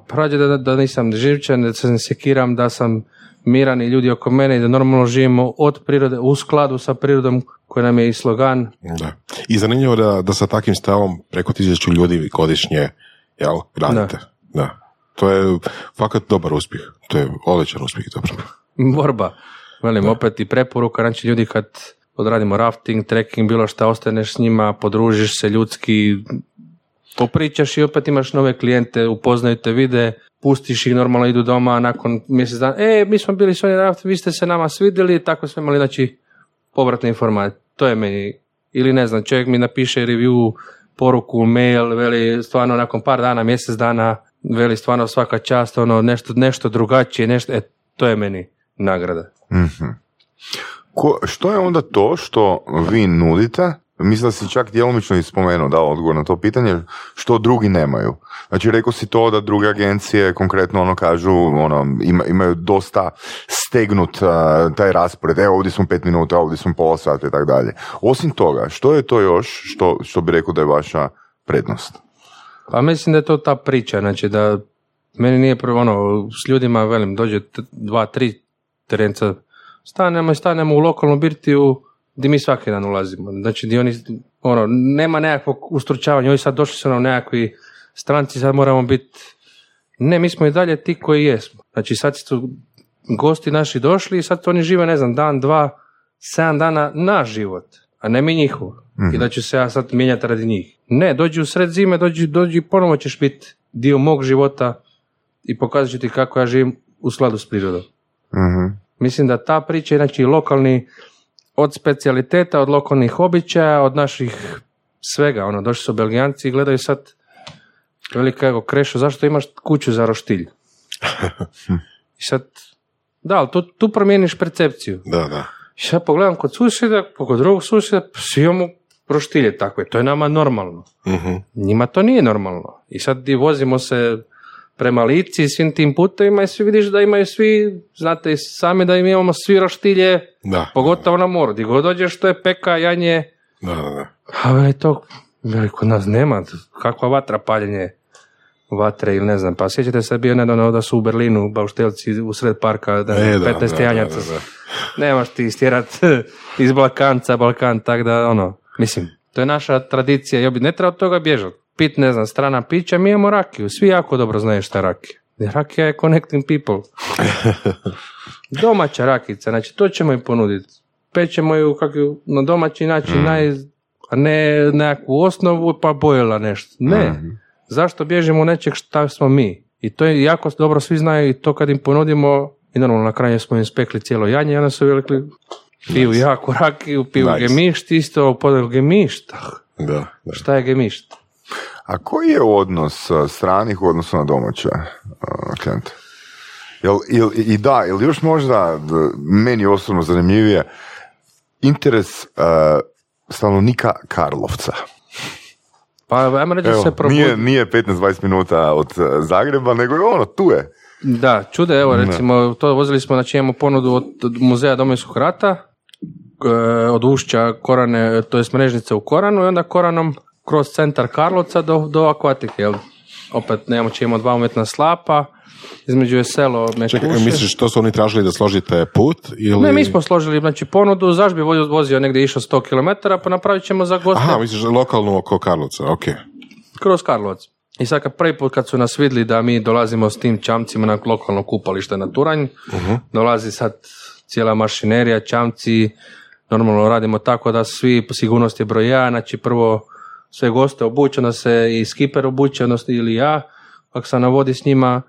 Prođe da, da nisam živčan, da se ne sekiram, da sam miran i ljudi oko mene i da normalno živimo od prirode, u skladu sa prirodom koji nam je i slogan. Da. I zanimljivo da, da sa takvim stavom preko tisuću ljudi godišnje jel, radite. Da. To je fakat dobar uspjeh. To je odličan uspjeh zapravo. Borba. Velim, opet i preporuka, znači ljudi kad odradimo rafting, trekking, bilo šta, ostaneš s njima, podružiš se ljudski, popričaš i opet imaš nove klijente, upoznaju te, vide, pustiš ih, normalno idu doma, a nakon mjesec dana, e, mi smo bili s vi ste se nama svidjeli, tako smo imali, znači, povratne informacije. To je meni, ili ne znam, čovjek mi napiše review, poruku, mail, veli, stvarno nakon par dana, mjesec dana, veli stvarno svaka čast, ono, nešto, nešto drugačije, nešto, e, to je meni nagrada. Mhm. Ko, što je onda to što vi nudite? Mislim da si čak djelomično i spomenuo, dao odgovor na to pitanje, što drugi nemaju. Znači, rekao si to da druge agencije konkretno ono kažu, ono, ima, imaju dosta stegnut a, taj raspored, evo ovdje smo pet minuta, ovdje smo pola sata i tako dalje. Osim toga, što je to još što, što bi rekao da je vaša prednost? Pa mislim da je to ta priča, znači da meni nije prvo ono, s ljudima, velim, dođe dva, tri terenca, stanemo i stanemo u lokalnu birtiju gdje mi svaki dan ulazimo. Znači gdje oni, ono, nema nekakvog ustručavanja, oni sad došli su nam nekakvi stranci, sad moramo biti, ne, mi smo i dalje ti koji jesmo. Znači sad su gosti naši došli i sad oni žive, ne znam, dan, dva, sedam dana naš život, a ne mi njihov. I da ću se ja sad mijenjati radi njih. Ne, dođi u sred zime, dođi, dođi ponovo ćeš biti dio mog života i pokazat ću ti kako ja živim u skladu s prirodom. Mhm. Mislim da ta priča, znači lokalni, od specijaliteta, od lokalnih običaja, od naših svega, ono, došli su Belgijanci i gledaju sad, velika evo, Krešo, zašto imaš kuću za roštilj? I sad, da, ali tu, tu promijeniš percepciju. Da, da. I sad pogledam kod susjeda, kod drugog susjeda, svi imamo roštilje takve, to je nama normalno. Mhm. Njima to nije normalno. I sad i vozimo se prema Lici i svim tim putevima i svi vidiš da imaju svi, znate i sami da im imamo svi roštilje, Da. pogotovo na moru. Gdje god dođeš, to je peka, janje, Da, da, da. a veli to, veli, kod nas nema, kakva vatra paljenje. vatre ili ne znam, pa sjećate se bio nedavno da su u Berlinu bauštelci u sred parka, da, E, da, 15 da, da, janjaca. da, da. Nemaš ti istjerat iz Balkanca, Balkan, tak da ono, mislim, to je naša tradicija, ja bi ne treba od toga bježati. Pit, ne znam, strana pića, mi imamo rakiju, svi jako dobro znaju šta je rakija. Rakija je connecting people. Domaća rakica, znači to ćemo im ponuditi. Pećemo ju kako ju na domaći način, naj, a ne nekakvu osnovu pa bojila nešto. Ne. Zašto bježimo nečeg šta smo mi? I to je jako dobro, svi znaju i to kad im ponudimo, i normalno na kraju smo im spekli cijelo janje, i onda su rekli, piju jako rakiju, piju Nice. gemišt, isto podaju gemišt. Ah, Da, da. Šta je gemišt? A koji je odnos stranih u odnosu na domaće klijente? Jel, jel, I da, ili još možda meni osobno zanimljivije, interes uh, stanovnika Karlovca. Pa ajmo reći Evo, se probudi. nije, nije 15-20 minuta od uh, Zagreba, nego je ono, tu je. Da, čude, evo recimo, to vozili smo, znači imamo ponudu od muzeja Domovinskog rata, e, od ušća Korane, to je mrežnice u Koranu i onda Koranom kroz centar Karlovca do, do akvatike, jel? Opet nemamo imamo dva umjetna slapa, između je selo Mekuše. Čekaj, misliš što su oni tražili da složite put? Ili... Ne, mi smo složili znači, ponudu, zašto bi vozio, negdje išao 100 km, pa napravit ćemo za goste Aha, misliš lokalnu oko Karlovca, ok. kroz Karlovac. I sad kad prvi put kad su nas vidjeli da mi dolazimo s tim čamcima na lokalno kupalište na Turanj, dolazi sad cijela mašinerija, čamci, normalno radimo tako da svi, sigurnost je broj jedan, znači prvo sve goste obuče, onda se i skiper obuče, odnosno ili ja, ako sam na vodi s njima,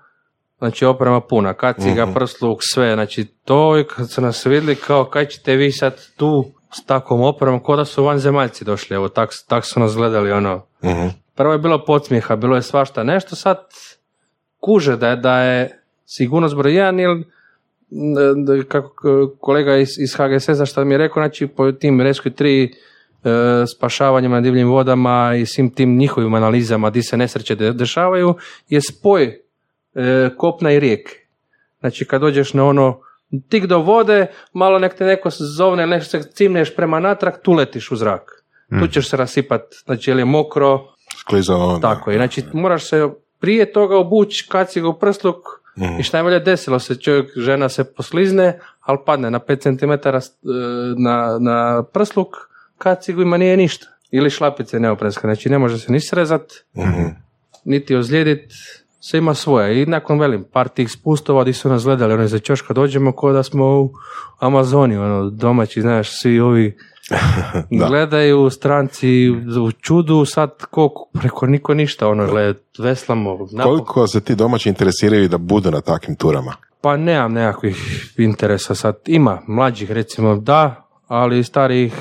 znači oprema puna, kaciga, prsluk, sve, znači to i kad su nas vidjeli kao kaj ćete vi sad tu s takvom opremom, ko da su vanzemaljci došli, evo tak, tak su nas gledali ono, Mhm. Prvo je bilo podsmijeha, bilo je svašta. Nešto, sad kuže da je, da je sigurnost broj jedan d- kako kolega iz, iz HGSS-a što mi je rekao, znači po tim Rescue 3 e, spašavanjima na divljim vodama i svim tim njihovim analizama di se nesreće de- dešavaju je spoj e, kopna i rijeke. Znači kad dođeš na ono tik do vode, malo nek te neko zovne, nešto se cimneš prema natrag, tu letiš u zrak. Tu ćeš se rasipat, znači jel je mokro, Sklizao, tako je, znači moraš se prije toga obući kacigu u prsluk i šta je bolje desilo se, čovjek, žena se poslizne, ali padne na 5 cm na, na prsluk, kacigu ima nije ništa. Ili šlapice neopreska, znači ne može se ni srezat, Mhm. niti ozlijedit, sve ima svoje. I nakon velim, par tih spustova gdje su nas gledali, ono za čoška dođemo kao da smo u Amazoni, ono, domaći, znaš, svi ovi gledaju stranci u čudu, sad ko, preko niko ništa, ono, gled, veslamo, napokon. Koliko se ti domaći interesiraju da budu na takvim turama? Pa nemam nekakvih interesa sad. Ima mlađih recimo da, ali starijih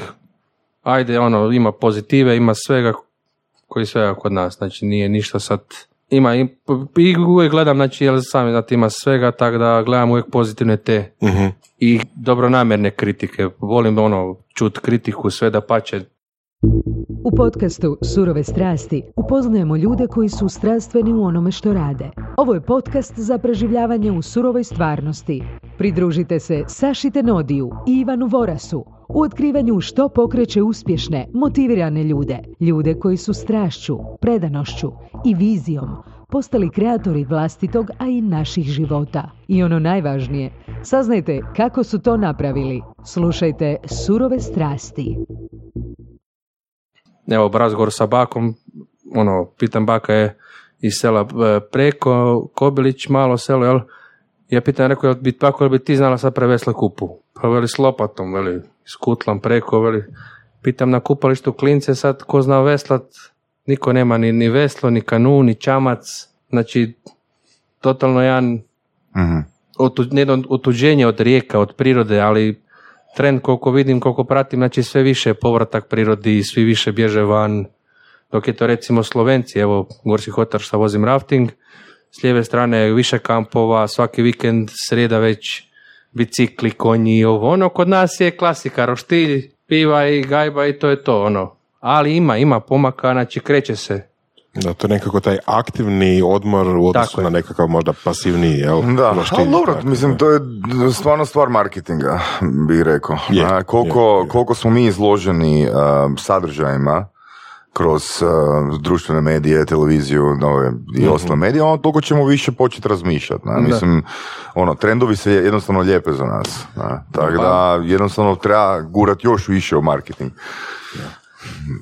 ajde ono ima pozitive, ima svega koji svega kod nas. Znači nije ništa sad ima i, i uvijek gledam, znači jel sami znate ima svega, tako da gledam uvijek pozitivne te Mhm. i dobronamjerne kritike. Volim ono čut kritiku, sve da pače. U podcastu Surove strasti upoznajemo ljude koji su strastveni u onome što rade. Ovo je podcast za preživljavanje u surovoj stvarnosti. Pridružite se Saši Tenodiju i Ivanu Vorasu u otkrivanju što pokreće uspješne, motivirane ljude. Ljude koji su strašću, predanošću i vizijom postali kreatori vlastitog, a i naših života. I ono najvažnije, saznajte kako su to napravili. Slušajte Surove strasti. evo razgovor sa bakom, ono, pitam baka je iz sela e, preko, Kobilić, malo selo, jel? Ja pitam, rekao, jel bi, jel bi ti znala sad prevesla kupu? Pa veli s lopatom, veli, s kutlam preko, veli. Pitam na kupalištu klince, sad ko zna veslat, niko nema ni, ni veslo, ni kanu, ni čamac, znači, totalno jedan Mhm. otu, jedno otuđenje od rijeka, od prirode, ali trend koliko vidim, koliko pratim, znači sve više povratak prirodi, svi više bježe van, dok je to recimo Slovenci, evo Gorski Hotar šta vozim rafting, s lijeve strane više kampova, svaki vikend, sreda već bicikli, konji i ovo, ono kod nas je klasika, roštilj, piva i gajba i to je to, ono. Ali ima, ima pomaka, znači kreće se. Da, to je nekako taj aktivni odmor u odnosu Tako na nekakav možda pasivniji, jel? Da, roštilj, ali dobro, tako, mislim, to je stvarno stvar marketinga, bih rekao. Je, A, koliko, je, je. koliko smo mi izloženi a, sadržajima kroz uh, društvene medije, televiziju nove, i ostale medije, ono, toliko ćemo više početi razmišljati. ne. Mislim, ono, trendovi se jednostavno lijepe za nas. ne. Tako da jednostavno treba gurati još više u marketing.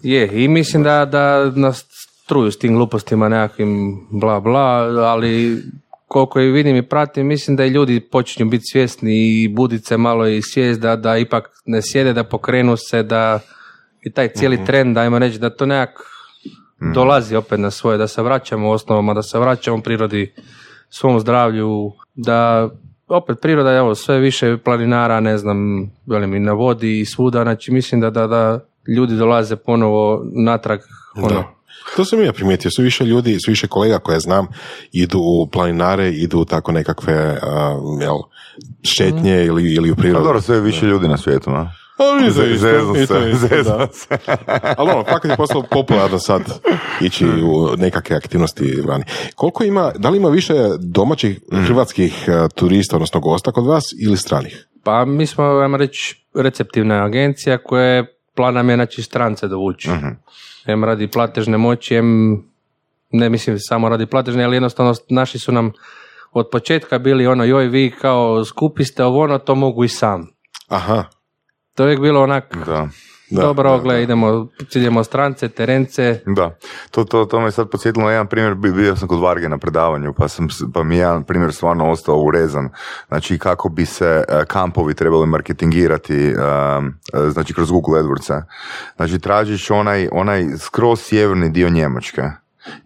Je, i mislim da, da nas truju s tim glupostima nekakvim bla bla, ali koliko i vidim i pratim, mislim da i ljudi počinju biti svjesni i budit se malo i svijest da, da ipak ne sjede, da pokrenu se, da i taj cijeli trend, ajmo reći, da to nekak dolazi opet na svoje, da se vraćamo osnovama, da se vraćamo prirodi, svom zdravlju, da opet priroda je evo sve više planinara, ne znam, velim i na vodi i svuda, znači mislim da, da, da ljudi dolaze ponovo natrag, ono, Da. To sam ja primijetio, sve više ljudi, sve više kolega koje znam idu u planinare, idu u tako nekakve a, jel, šetnje ili, ili u Pa prirodu. dobro, sve više ljudi na svijetu, no? A, je se, zezno da. se. Ali ono, fakat je postalo popularno sad ići u nekakve aktivnosti vani. Koliko ima, da li ima više domaćih hrvatskih eh, turista, odnosno gosta kod vas ili stranih? Pa mi smo, ajmo reći, receptivna agencija koja je plan nam je znači strance dovući. Em radi platežne moći, em ne mislim samo radi platežne, ali jednostavno naši su nam od početka bili ono, joj vi kao skupi ste ovo ono, to mogu i sam. Aha, To je uvijek bilo onak, Da. Da, dobro, da, gle, idemo, ciljemo strance, terence, Da, to, to, to me sad podsjetilo na jedan primjer, Bi- bio sam kod Varge na predavanju, pa, sam, pa mi je jedan primjer stvarno ostao urezan. Znači kako bi se e, kampovi trebali marketingirati, e, e, znači kroz Google AdWords. Znači tražiš onaj, onaj skroz sjeverni dio Njemačke.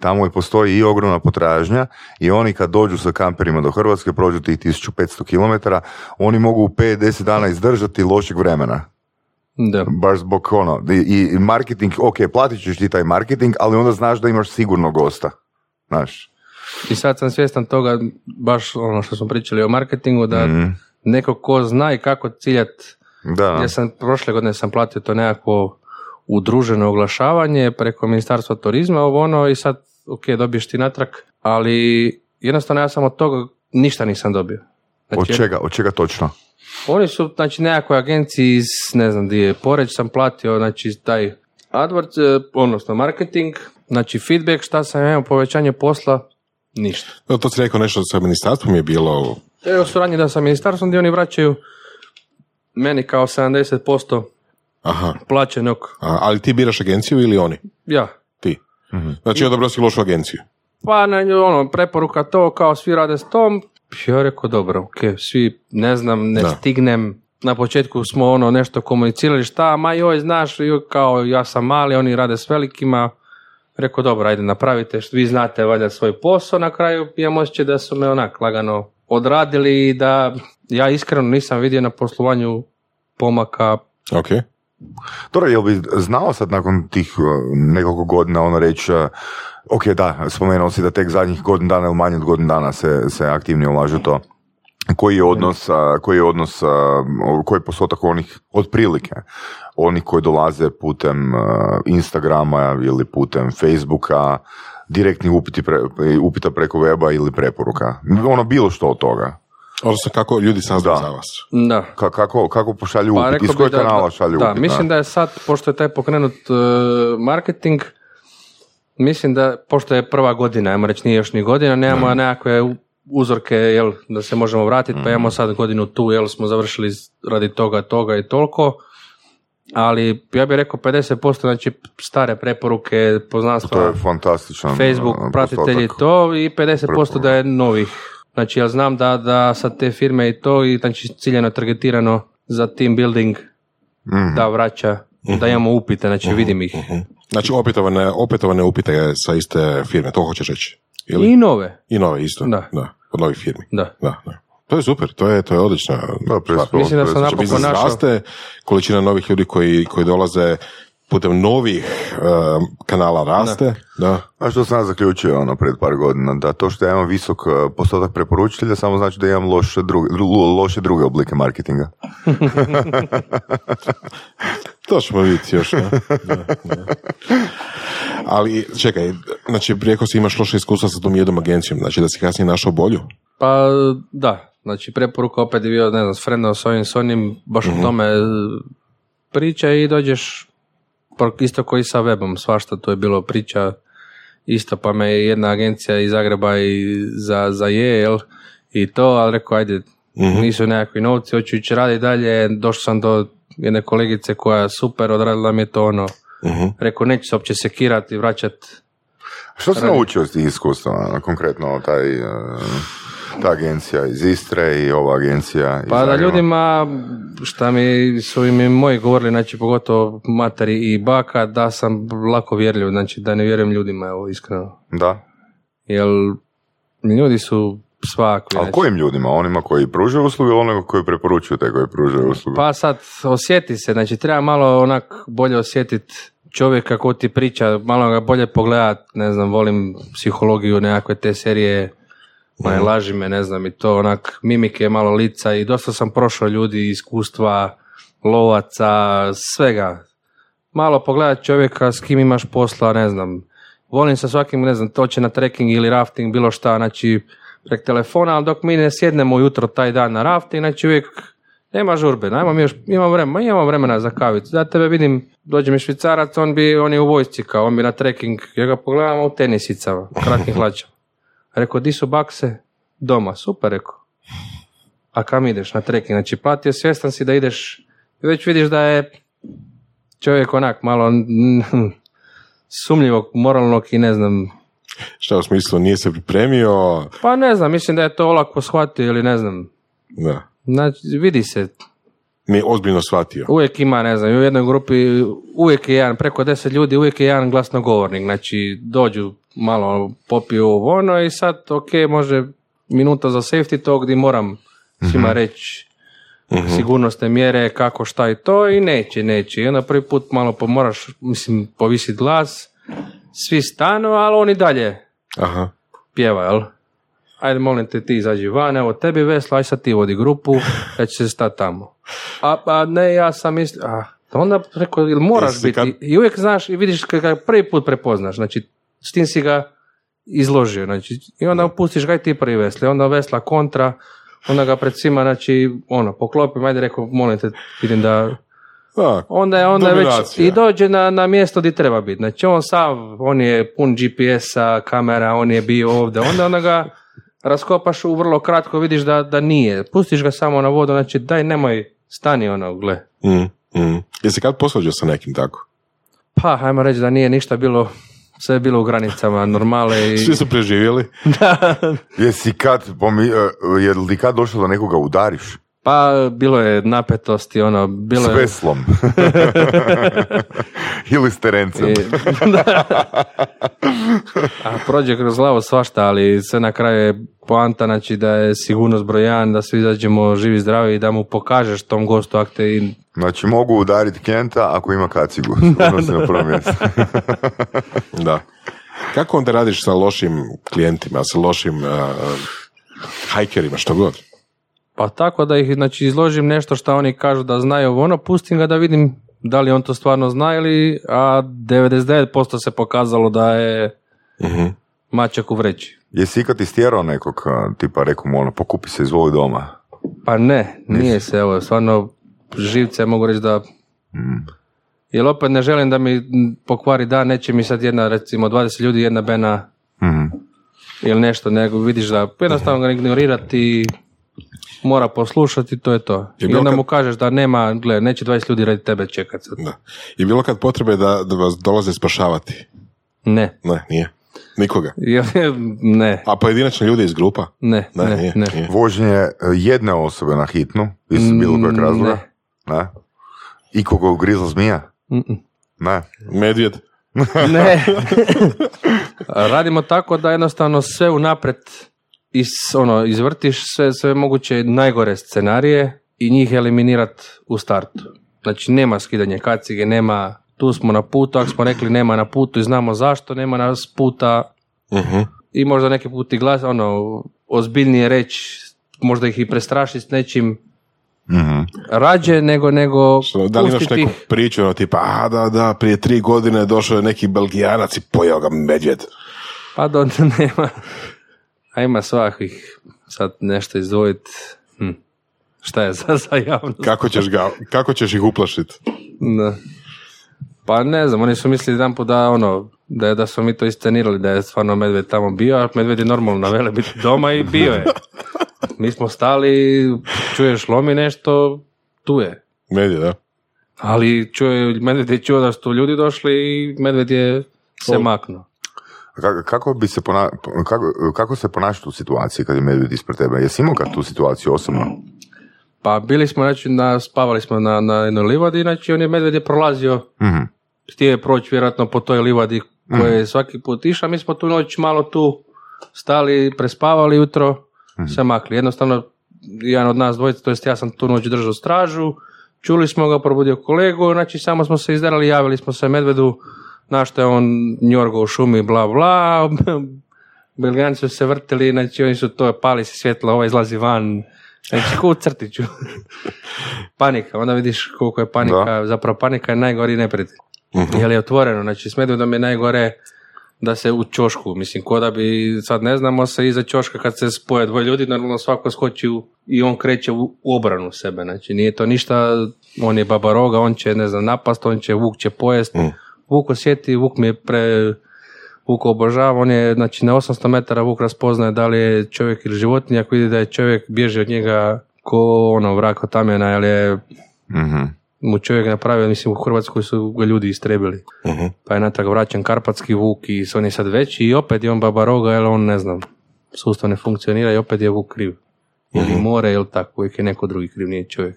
Tamo i postoji i ogromna potražnja i oni kad dođu sa kamperima do Hrvatske, prođu tih 1500 km, oni mogu u 5-10 dana izdržati lošeg vremena da. baš zbog ono, i, marketing, ok, platit ćeš ti taj marketing, ali onda znaš da imaš sigurno gosta, znaš. I sad sam svjestan toga, baš ono što smo pričali o marketingu, da Mhm. neko ko zna i kako ciljat Da, Ja sam prošle godine sam platio to nekakvo udruženo oglašavanje preko Ministarstva turizma, ovo ono i sad, ok, dobiješ ti natrag, ali jednostavno ja sam od toga ništa nisam dobio. od čega, od čega točno? Oni su, znači, nekakvoj agenciji iz, ne znam di je, Poreć sam platio, znači, taj AdWords, eh, odnosno marketing, znači, feedback, šta sam imao, povećanje posla, ništa. No, to si rekao nešto sa ministarstvom je bilo... Evo suradnje da sa ministarstvom gdje oni vraćaju meni kao 70% Aha, plaćenog, A, ali ti biraš agenciju ili oni? ja, Ti. Znači, odabrao si lošu agenciju. Pa na nju, ono, preporuka to, kao svi rade s tom. Ja rekao, dobro, ok, svi, ne znam, ne Da. stignem. Na početku smo ono nešto komunicirali, šta, ma joj, znaš, joj, kao ja sam mali, oni rade s velikima. Rekao, dobro, ajde, napravite, što vi znate valjda svoj posao, na kraju imam osjećaj da su me onak lagano odradili i da ja iskreno nisam vidio na poslovanju pomaka. Ok. Dobro, jel bi znao sad nakon tih nekoliko godina ono reći, uh, ok, da, spomenuo si da tek zadnjih godin dana ili manje od godin dana se, se aktivnije ulažu u to. Koji je odnos, koji je odnos, koji je postotak onih, otprilike, onih koji dolaze putem Instagrama ili putem Facebooka, direktnih upiti upita preko weba ili preporuka. Ono bilo što od toga. Odnosno, kako ljudi saznaju Da. za vas? Da. Ka- kako, kako pošalju Pa upit? Iz kojeg da- kanala da, šalju Da, upit? mislim da je sad, pošto je taj pokrenut e, marketing, mislim da, pošto je prva godina, ajmo reći nije još ni godina, nemamo nekakve u- uzorke, jel, da se možemo vratiti, pa imamo sad godinu tu, jel, smo završili radi toga, toga i toliko, ali ja bih rekao 50%, znači stare preporuke, To poznanstva, je fantastičan Facebook, uh, pratitelji to i 50% da je novih. Znači, ja znam da, da sad te firme i to, i znači ciljano targetirano za team building Mhm. da vraća, da imamo upite, znači vidim ih. Znači, opetovane, opetovane upite sa iste firme, to hoćeš reći? Ili? I nove, I nove isto? Da. od novih firmi. da. Da, da. To je super, to je, to je odlična Da, Mislim da sam napokon Biznis našao- raste, količina novih ljudi koji, koji dolaze putem novih um, kanala raste. Da. A što sam ja zaključio ono pred par godina, da to što ja imam visok uh, postotak preporučitelja samo znači da imam loše druge, dru- loše druge oblike marketinga. To ćemo vidjeti još. Da, da, da. Ali, čekaj, znači, rekao si imaš loše iskustva sa tom jednom agencijom, znači da si kasnije našao bolju? Pa da, znači preporuka opet je bio, ne znam, s frendom s ovim s onim, baš o tome e, priča i dođeš pro- isto koji sa webom, svašta to je bilo priča, isto pa me je jedna agencija iz Zagreba i za, za je, jel, i to, ali rekao, ajde, nisu nekakvi novci, hoću ići raditi dalje, došao sam do jedne kolegice koja je super, odradila mi je to ono, rekao, neću se uopće sekirati, vraćati Što si naučio iz tih iskustava, konkretno taj, e, ta agencija iz Istre i ova agencija iz Pa da ljudima, šta mi su mi moji govorili, znači pogotovo materi i baka, da sam lako vjerljiv, znači da ne vjerujem ljudima, evo iskreno. Da. Jer ljudi su svakvi. Ali znači. kojim ljudima? Onima koji pružaju usluge ili onima koji preporučuju te koji pružaju usluge? Pa sad, osjeti se, znači treba malo onak bolje osjetiti čovjeka ko ti priča, malo ga bolje pogledat, ne znam, volim psihologiju, nekakve te serije, ma laži me, ne znam, i to onak mimike, malo lica i dosta sam prošao ljudi, iskustva, lovaca, svega. Malo pogledat čovjeka s kim imaš posla, ne znam, volim sa svakim, ne znam, to će na trekking ili rafting, bilo šta, znači, prek telefona, ali dok mi ne sjednemo ujutro taj dan na rafting, znači uvijek nema žurbe, najmo mi još, imam vremena, imamo vremena za kavicu. Da tebe vidim, dođe mi švicarac, on bi, on je u vojsci kao, on bi na trekking, ja ga pogledam u tenisicama, kratkim hlačama. Rekao, di su bakse? Doma, super, rekao. A kam ideš na trekking? Znači, platio, svjestan si da ideš, i već vidiš da je čovjek onak malo sumljivog, moralnog i ne znam, Šta u smislu, nije se pripremio? pa ne znam, mislim da je to olako shvatio ili ne znam. Da. Znači, vidi se, Nije ozbiljno shvatio. uvijek ima, ne znam, u jednoj grupi uvijek je jedan, preko deset ljudi, uvijek je jedan glasnogovornik, znači dođu malo popiju ovo ono i sad, ok, može minuta za safety talk gdje moram svima reći sigurnosne mjere, kako, šta i to i neće, neće. I onda prvi put malo pomoraš, mislim, povisiti glas, svi stanu, ali on i dalje Aha. pjeva, jel? Ajde, molim te, ti izađi van, evo tebi vesla, aj sad ti vodi grupu, ja ću se stati tamo. A, a ne, ja sam mislio, a, onda rekao, ili moraš biti, kad- i uvijek znaš i vidiš kad ga prvi put prepoznaš, znači, s tim si ga izložio, znači, i onda pustiš ga i ti prvi vesle, onda vesla kontra, onda ga pred svima, znači, ono, poklopim, ajde, rekao, molim te, vidim da, Da. onda je onda već i dođe na, na mjesto gdje treba biti. Znači on sav, on je pun GPS-a, kamera, on je bio ovdje, onda onda ga raskopaš u vrlo kratko, vidiš da, da nije. Pustiš ga samo na vodu, znači daj nemoj, stani ono, gle. Mm, mm. Jesi kad posvađao sa nekim tako? Pa, hajmo reći da nije ništa bilo, sve je bilo u granicama normale i... Svi su preživjeli? Jesi kad, pomi, e, je li kad došlo da nekoga udariš? Pa, bilo je napetosti, ono, bilo S je... veslom. Ili s terencem. I- A prođe kroz glavu svašta, ali sve na kraju je poanta, znači da je sigurnost broj jedan, da svi izađemo živi zdravi i da mu pokažeš tom gostu akte i Znači mogu udariti Kenta ako ima kacigu. Odnosi na prvo mjesto. Da. Kako onda radiš sa lošim klijentima, sa lošim uh, hajkerima, što god? Pa tako da ih znači izložim nešto što oni kažu da znaju ono, pustim ga da vidim da li on to stvarno zna ili, a 99% se pokazalo da je Mhm. mačak u vreći. Jesi ikad istjerao nekog, tipa rekao mu ono, pokupi se, izvoli doma. Pa ne, nije se, evo, stvarno živce mogu reći da... Jer opet ne želim da mi pokvari dan, neće mi sad jedna, recimo, 20 ljudi, jedna bena Mhm. ili nešto, nego vidiš da jednostavno ga ignorirati, mora poslušati, to je to. I onda kad- mu kažeš da nema, gle, neće 20 ljudi radi tebe čekat sad. Da. I bilo kad potrebe da, da vas dolaze spašavati? Ne. Ne, nije. Nikoga. Ne, A pojedinačni ljudi iz grupa? ne, Ne, ne, nije, ne. nije. Vožnje e, jedne osobe na hitnu, iz bilo kojeg Mm, razloga. ne. Ne. I koga ugrizla zmija? Mm-mm. Ne. Medvjed? Ne. Radimo tako da jednostavno sve unaprijed is, ono, izvrtiš sve, sve moguće najgore scenarije i njih eliminirat u startu. Znači nema skidanje kacige, nema tu smo na putu, ako smo rekli nema na putu i znamo zašto, nema nas puta Mhm. i možda neki put i glas, ono, ozbiljnije reći, možda ih i prestrašiti s nečim Mhm. rađe nego, nego Što, da li imaš neku ih. priču, ono, tipa, a da, da, prije tri godine došao je neki belgijanac i pojao ga medvjed. Pa do, nema. A ima svakih. Sad nešto izdvojiti. Hm. Šta je za, za javnost? Kako ćeš, ga, kako ćeš ih uplašiti? Da. Pa ne znam, oni su mislili jedan da ono, da, je- da smo mi to iscenirali, da je stvarno medved tamo bio, a medved je normalno na vele biti doma i bio je. Mi smo stali, čuješ lomi nešto, tu je. Medije, da. Ali čuje, medved je čuo da su tu ljudi došli i medved je se maknuo. Kako, kako, bi se pona, kako, kako se ponašati u situaciji kad je medvjed ispred tebe? Jesi imao kad tu situaciju osobno? Pa bili smo, znači, na, spavali smo na, na jednoj livadi, znači on je medved je prolazio, Mhm. htio je proći vjerojatno po toj livadi koje je svaki put išao, mi smo tu noć malo tu stali, prespavali jutro, se makli. Jednostavno, jedan od nas dvojica, to jest ja sam tu noć držao stražu, čuli smo ga, probudio kolegu, znači samo smo se izdarali, javili smo se medvedu, na što je on njorgo u šumi, bla bla, Belgijanci su se vrtili, znači oni su to, pali se svjetlo, ovaj izlazi van, znači ko u crtiću. panika, onda vidiš koliko je panika, zapravo panika je najgori neprijatelj. Jer je otvoreno, znači s medvedom je najgore da se u čošku, mislim, ko da bi, sad ne znamo se iza čoška kad se spoje dvoje ljudi, normalno svako skoči u, i on kreće u, u obranu sebe, znači nije to ništa, on je baba roga, on će, ne znam, napast, on će, Vuk će pojest, Vuk osjeti, Vuk mi je pre, Vuk obožava, on je, znači na 800 metara Vuk raspoznaje da li je čovjek ili životinja, ako vidi da je čovjek, bježi od njega ko ono vrak od tamjena, jer je Mhm. mu čovjek napravio, mislim u Hrvatskoj su ga ljudi istrebili. Mhm. Pa je natrag vraćan karpatski vuk i on je sad veći i opet je on baba roga, jer on ne znam, sustav ne funkcionira i opet je vuk kriv. Ili more, ili tako, uvijek je neko drugi kriv, nije čovjek.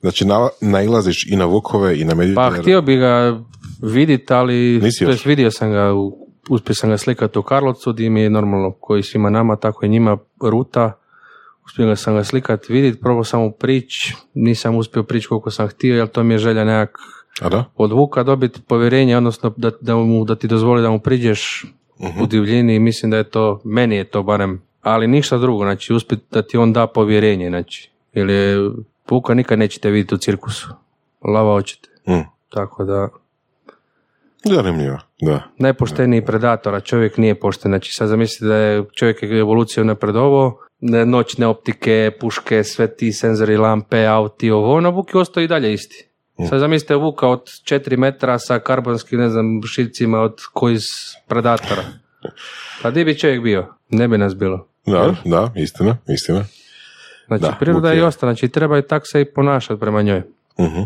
Znači, na, nailaziš i na vukove i na medvjede. Pa htio bi ga vidjeti, ali jest vidio sam ga, uspio sam ga slikati u Karlovcu, gdje mi je normalno, koji svima nama, tako i njima ruta. Uspio ga sam ga slikati, vidjeti, probao sam mu prić, nisam uspio prići koliko sam htio, jer to mi je želja nekak A da? od Vuka dobiti povjerenje, odnosno da, da, mu, da ti dozvoli da mu priđeš u divljini i mislim da je to, meni je to barem, ali ništa drugo, znači uspjeti da ti on da povjerenje, znači, jer je, Vuka nikad nećete vidjeti u cirkusu, lava hoćete, Mm. tako da, Zanimljivo, da. najpošteniji predator, a čovjek nije pošten, znači sad zamislite da je čovjek je evoluciju napredovao, ne- noćne optike, puške, sve ti senzori, lampe, auti, ovo, ono, Vuk je ostao i dalje isti. Sad zamislite Vuka od 4 metra sa karbonskim, ne znam, šiljcima od koji iz predatora. Pa di bi čovjek bio? Ne bi nas bilo. Da, da, istina, istina. Znači, Da, priroda je je- ostala, znači treba i tak se i ponašati prema njoj. Mhm.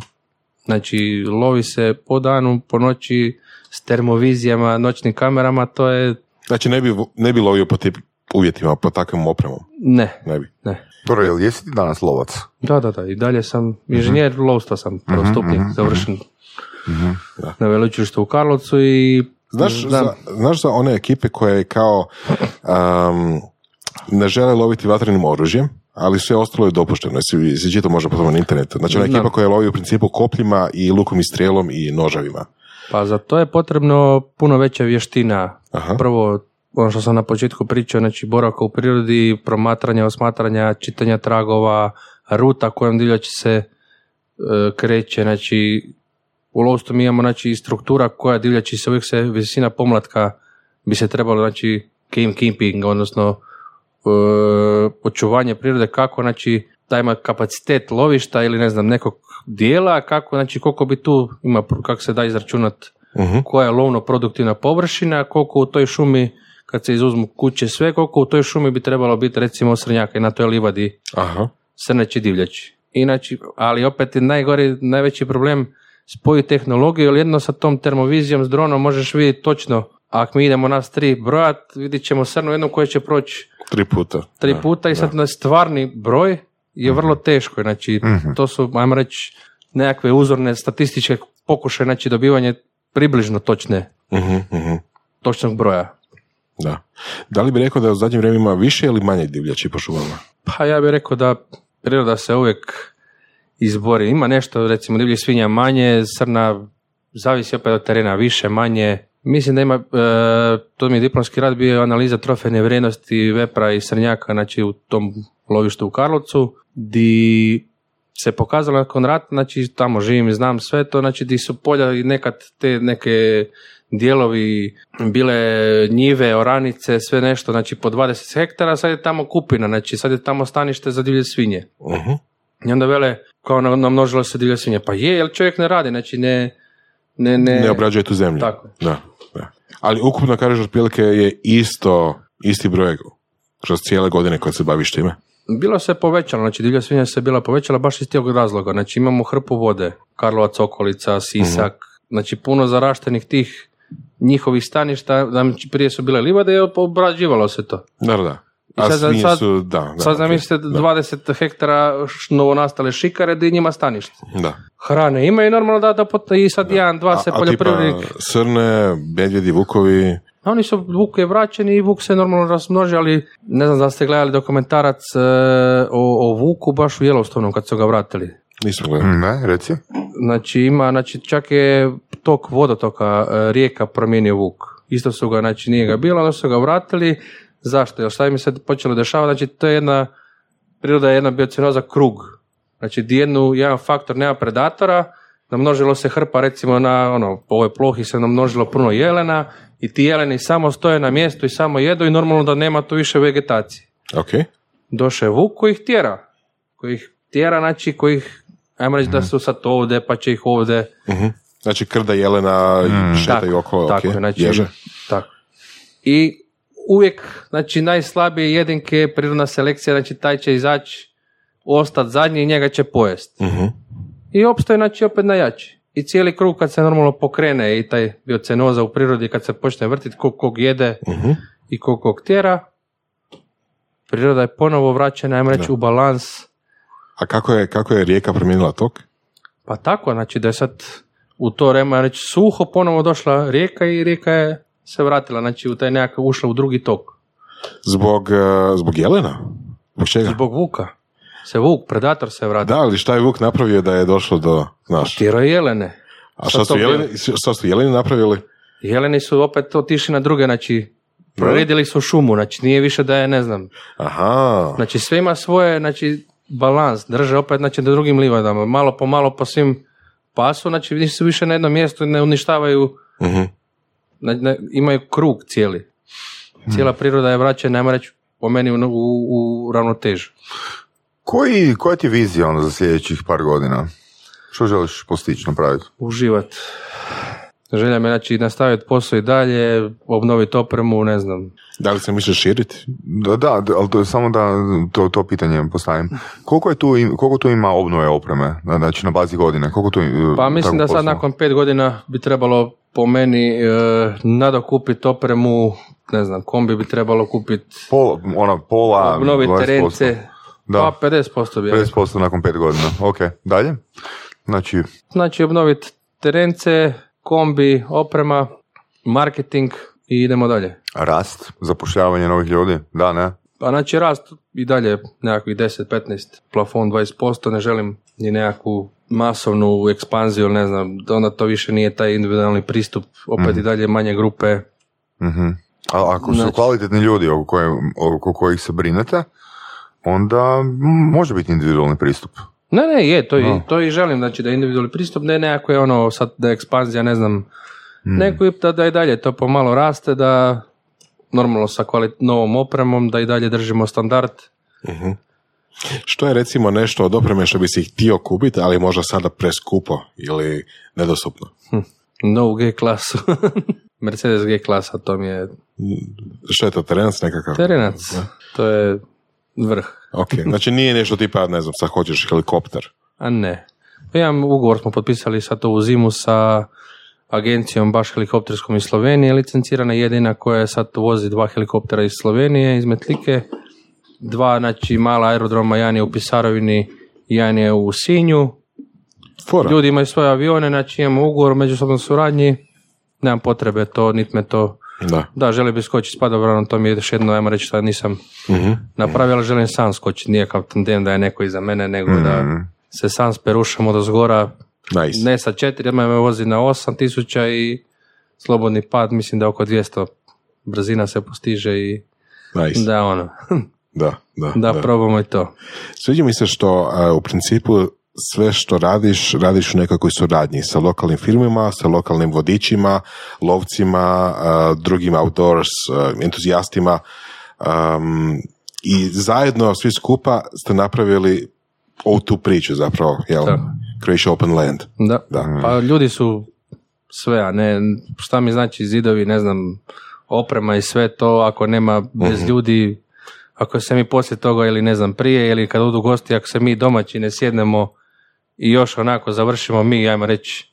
Znači, lovi se po danu, po noći, s termovizijama, noćnim kamerama, to je, Znači, ne bi, ne bi lovio po tip uvjetima, po takvom opremom. ne, Ne bi. ne. Dobro, jel jesi ti danas lovac? Da, da, da, i dalje sam inženjer lovstva sam, prvostupnik, završen na veleučilištu u Karlovcu i Znaš, za, znaš za one ekipe koje kao um, ne žele loviti vatrenim oružjem, ali sve ostalo je dopušteno. Si, si čitao možda po tome na internetu. Znači, ona ekipa koja lovi u principu kopljima i lukom i strijelom i nožavima. Pa za to je potrebno puno veća vještina. Aha. Prvo, ono što sam na početku pričao, znači boravka u prirodi, promatranja, osmatranja, čitanja tragova, ruta kojom divljač se e, kreće, znači u lovstvu mi imamo znači struktura koja divljači se uvijek se visina pomlatka bi se trebalo znači game keeping, odnosno e, očuvanje prirode kako znači da ima kapacitet lovišta ili ne znam nekog dijela kako znači koliko bi tu ima kako se da izračunat Mhm. koja je lovno produktivna površina koliko u toj šumi kad se izuzmu kuće sve koliko u toj šumi bi trebalo biti recimo srnjaka i na toj livadi Aha. srneći divljači. Inači, ali opet je najgori, najveći problem spoji tehnologiju, jer jedno sa tom termovizijom s dronom možeš vidjeti točno, ako mi idemo nas tri brojat, vidit ćemo srnu jednu koja će proći Tri puta. tri puta i sad na stvarni broj je vrlo teško. Znači, to su, ajmo reći, nekakve uzorne statističke pokušaje, znači dobivanje približno točne, Mhm, mhm. točnog broja. Da. Da li bi rekao da u zadnje vrijeme ima više ili manje divljači po šumama? Pa ja bih rekao da priroda se uvijek izbori. Ima nešto, recimo divljih svinja manje, srna zavisi opet od terena više, manje. Mislim da ima, e, to mi je diplomski rad bio analiza trofejne vrijednosti vepra i srnjaka, znači u tom lovištu u Karlovcu, di se pokazalo nakon rata, znači tamo živim i znam sve to, znači di su polja i nekad te neke dijelovi bile njive, oranice, sve nešto, znači po 20 hektara, sad je tamo kupina, znači sad je tamo stanište za divlje svinje. Mhm. I onda vele, kao na- namnožilo se divlje svinje. Pa je, jer čovjek ne radi, znači ne, ne, ne, Ne obrađuje tu zemlju. Tako. Da, da. Ali ukupno kažeš otprilike je isto, isti broj kroz cijele godine kad se baviš time. Bilo se povećalo, znači divlja svinja se bila povećala baš iz tog razloga. Znači imamo hrpu vode, Karlovac, okolica, Sisak, znači puno zaraštenih tih njihovih staništa, znači prije su bile livade i obrađivalo se to. Da, da. I A sad- svinje sad- su, da. da Sad zamislite da, 20 hektara novonastale šikare da njima stanište. Da. Hrane ima i normalno da, da pot- i sad jedan, dva se poljoprivrednik. srne, medvjedi, vukovi, A Oni su, Vuk je vraćen i Vuk se normalno razmnoži, ali ne znam da ste gledali dokumentarac e, o, o Vuku baš u Yellowstoneu kad su ga vratili. nismo gledali. Ne, reci. Znači ima, znači čak je tok vodotoka e, rijeka promijenio Vuk. Isto su ga, znači nije ga bilo, onda su ga vratili. Zašto? Jer šta im se počelo dešavati? Znači to je jedna, priroda je jedna biocinoza krug. Znači jednu, jedan faktor nema predatora, namnožilo se hrpa recimo na ono, po ovoj plohi se namnožilo puno jelena i ti jeleni samo stoje na mjestu i samo jedu i normalno da nema tu više vegetacije. Ok. Došao je Vuk koji ih tjera. Koji ih tjera, znači koji ih, ajmo reći da su sad ovdje, pa će ih ovdje. Mhm. Znači krda jelena šetaju okolo, tako, ok. je, znači, Ježe. tako. I uvijek, znači najslabije jedinke, prirodna selekcija, znači taj će izaći, ostati zadnji i njega će pojest. Mhm. I opstoje, znači opet najjači. I cijeli krug kad se normalno pokrene i taj biocenoza u prirodi kad se počne vrtiti kog kog jede Mhm. i kog kog tjera, priroda je ponovo vraćena, ajmo reći, u balans. A kako je, kako je rijeka promijenila tok? Pa tako, znači da je sad u to vreme reći suho ponovo došla rijeka i rijeka je se vratila, znači u taj nekakav ušla u drugi tok. Zbog, eh, zbog jelena? Zbog čega? Zbog vuka. Se vuk, predator se vratio. Da, ali šta je Vuk napravio da je došlo do, znaš? Tjero je jelene. A šta su, to jeleni, šta su jeleni napravili? Jeleni su opet otišli na druge, znači proredili su šumu, znači nije više da je, ne znam, Aha, znači sve ima svoje, znači balans, drže opet, znači na drugim livadama, malo po malo po svim pasu, znači nisu više na jednom mjestu i ne uništavaju, Mhm. na- na- imaju krug cijeli. Cijela priroda je vraćena, ajmo reći, po meni u, u, u ravnotežu. Koji, koja ti je vizija onda za sljedećih par godina? Što želiš postići, napraviti? Uživat. Želja me, znači, nastaviti posao i dalje, obnoviti opremu, ne znam, da li se misliš širiti? Da, da, ali to je samo da to, to pitanje postavim. Koliko, je tu, koliko tu ima obnove opreme, znači na bazi godine? Koliko tu, e, Pa mislim da sad poslova? nakon pet godina bi trebalo po meni e, nadokupiti opremu, ne znam, kombi bi trebalo kupiti, Pola, ona pola, obnoviti 20%. terence, Da. pa 50% bi. ja rekao. 50% nakon pet godina. Ok, dalje? Znači, Znači obnoviti terence, kombi, oprema, marketing i idemo dalje. rast, zapošljavanje novih ljudi, da, ne? Pa znači rast i dalje nekakvih 10-15, plafon 20%, ne želim ni nekakvu masovnu ekspanziju, ili ne znam, da onda to više nije taj individualni pristup, opet i dalje manje grupe, Mhm. A ako su Znači- kvalitetni ljudi oko, koje, oko kojih se brinete, onda mm, može biti individualni pristup. Ne, ne, je, to, i, Da. to i želim, znači da je individualni pristup, ne nekako je ono, sad da je ekspanzija, ne znam, neko i da, da i dalje to pomalo raste, da normalno sa kvalit- novom opremom, da i dalje držimo standard. Što je recimo nešto od opreme što bi si htio kupiti, ali možda sada preskupo ili nedostupno? No G klasu. Mercedes G klasa, to mi je Što je to, terenac nekakav? terenac, to je vrh. Ok, znači nije nešto tipa, ne znam, sad hoćeš helikopter. A ne. Pa Imam ugovor smo potpisali sad ovu zimu sa agencijom baš helikopterskom iz Slovenije, licencirana jedina koja sad vozi dva helikoptera iz Slovenije, iz Metlike, dva, znači mala aerodroma, jedan je u Pisarovini, jedan je u Sinju. Fora. Ljudi imaju svoje avione, znači imamo ugovor o međusobnoj suradnji, nemam potrebe to, nit me to... Da. Da, želio bi skočiti s padobranom, to mi je još jedno, ajmo reći, što nisam napravio, ali želim sam skočiti, nije kao tandem da je neko iza mene, nego da se sam sperušamo do zgora, Nice. ne sa četiri, odmah me vozi na 8000 i slobodni pad, mislim da oko 200 brzina se postiže i nice. Da, da ono, da, da. da, probamo i to. Sviđa mi se što a, u principu sve što radiš, radiš u nekakvoj suradnji sa lokalnim firmama, sa lokalnim vodičima, lovcima, drugim outdoors entuzijastima um, i zajedno svi skupa ste napravili ovu tu priču zapravo, jel? Tako. Croatia Open Land. Da. Da. Pa ljudi su sve, a ne, šta mi znači zidovi, ne znam, oprema i sve to, ako nema bez Mhm. ljudi, ako se mi poslije toga ili ne znam prije ili kad odu gosti, ako se mi domaći ne sjednemo i još onako završimo mi, ajmo reći,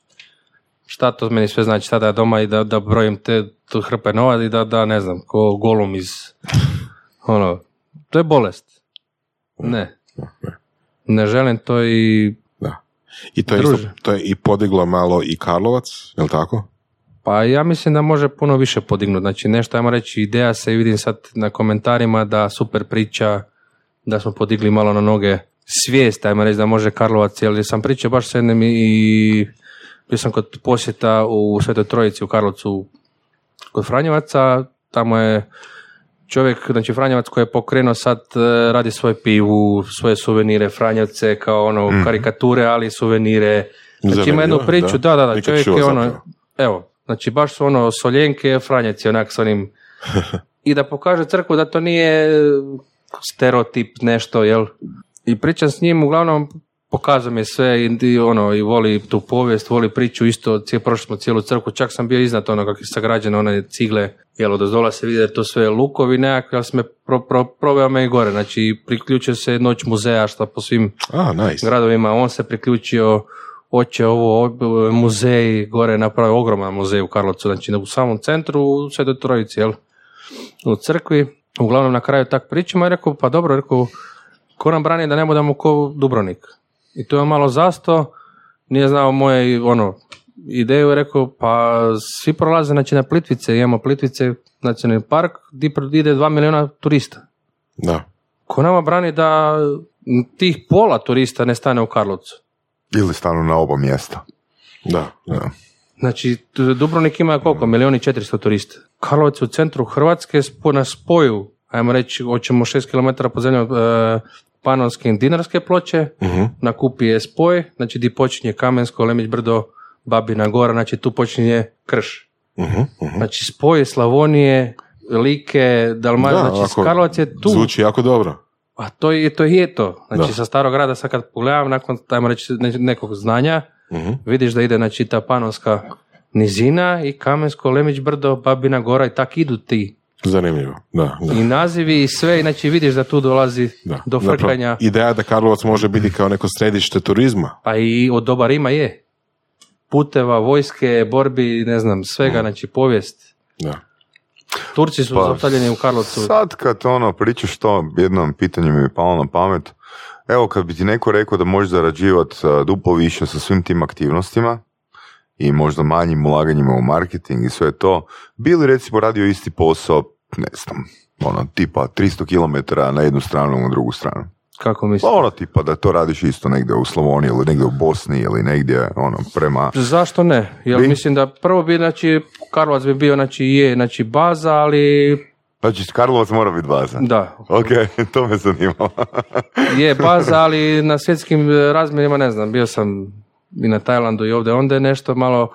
šta to meni sve znači sada doma i da, da brojim te tu hrpe nova i da, da ne znam, ko golum iz ono, to je bolest. Ne. Ne želim to i Da. I to je, isto, to je i podiglo malo i Karlovac, je li tako? Pa ja mislim da može puno više podignuti. Znači nešto, ajmo reći, ideja se vidim sad na komentarima da super priča, da smo podigli malo na noge svijest, ajmo reći da može Karlovac, jer sam pričao baš s jednim i bio sam kod posjeta u Svetoj Trojici u Karlovcu kod Franjevaca, tamo je čovjek, znači Franjevac koji je pokrenuo sad, e, radi svoje pivu, svoje suvenire, Franjevce kao ono karikature, ali suvenire. Znači ima jednu Zanimljivo, priču, da, da, da, Nikad čovjek je ono, zapravo. evo, znači baš su ono soljenke, Franjevci onak s onim, i da pokaže crkvu da to nije stereotip nešto, jel? I pričam s njim, uglavnom pokazao mi je sve i, i ono, i voli tu povijest, voli priču, isto cije, prošli smo cijelu crkvu, čak sam bio iznad ono kako je sagrađeno one cigle, jel, od ozdola se vidi da je to sve lukovi nekakvi, ali sam me pro, pro, proveo me i gore, znači priključio se noć muzeja, što po svim A, nice. gradovima, on se priključio, oće ovo, muzej, gore napravio ogroman muzej u Karlovcu, znači u samom centru, u Svetoj Trojici, jel? U crkvi. Uglavnom na kraju tak pričamo i rekao, pa dobro, rekao, ko nam brani da ne budemo ko Dubrovnik? I to je malo zasto, nije znao moje ono, ideju i rekao, pa svi prolaze znači, na Plitvice, imamo Plitvice, nacionalni park, di ide dva milijuna turista. Da. Ko nama brani da tih pola turista ne stane u Karlovcu? Ili stanu na oba mjesta. Da, da. Znači, Dubrovnik ima koliko? Milijun i 400 turista. Karlovac je u centru Hrvatske na spoju, ajmo reći, hoćemo 6 km po zemlji e, Panonske i Dinarske ploče, Mhm. na Kupi je spoj, znači di počinje Kamensko, Lemić brdo, Babina gora, znači tu počinje krš. Mhm, mhm. Znači spoj Slavonije, Like, Dalmacije, Da, znači Karlovac je tu. Zvuči jako dobro. A to je to. Je to. Znači Da. sa starog grada sad kad pogledam nakon tajmo reći ne- nekog znanja, vidiš da ide znači ta panonska nizina i Kamensko, Lemić brdo, Babina gora i tak idu ti. Zanimljivo, da. da. I nazivi i sve, znači vidiš da tu dolazi Da. do Zapravo, frkanja, Ideja da Karlovac može biti kao neko središte turizma. pa i od doba Rima je. Puteva, vojske, borbi, ne znam, svega, znači povijest. Da. Turci su Pa, zaustavljeni u Karlovcu. Sad kad ono pričaš to, jedno pitanje mi je palo na pamet. Evo kad bi ti neko rekao da možeš zarađivati duplo više sa svim tim aktivnostima i možda manjim ulaganjima u marketing i sve to, bili recimo radio isti posao, ne znam, ono, tipa 300 km na jednu stranu, na drugu stranu. Kako Pa misliš? ono tipa da to radiš isto negdje u Slavoniji ili negdje u Bosni ili negdje ono prema... Zašto ne? Jer Vi? mislim da prvo bi, znači, Karlovac bi bio, znači, je, znači, baza, ali Znači Karlovac mora biti baza. da, Ok, to me zanimalo. je baza, ali na svjetskim razmjerima ne znam, bio sam i na Tajlandu i ovdje, onda je nešto malo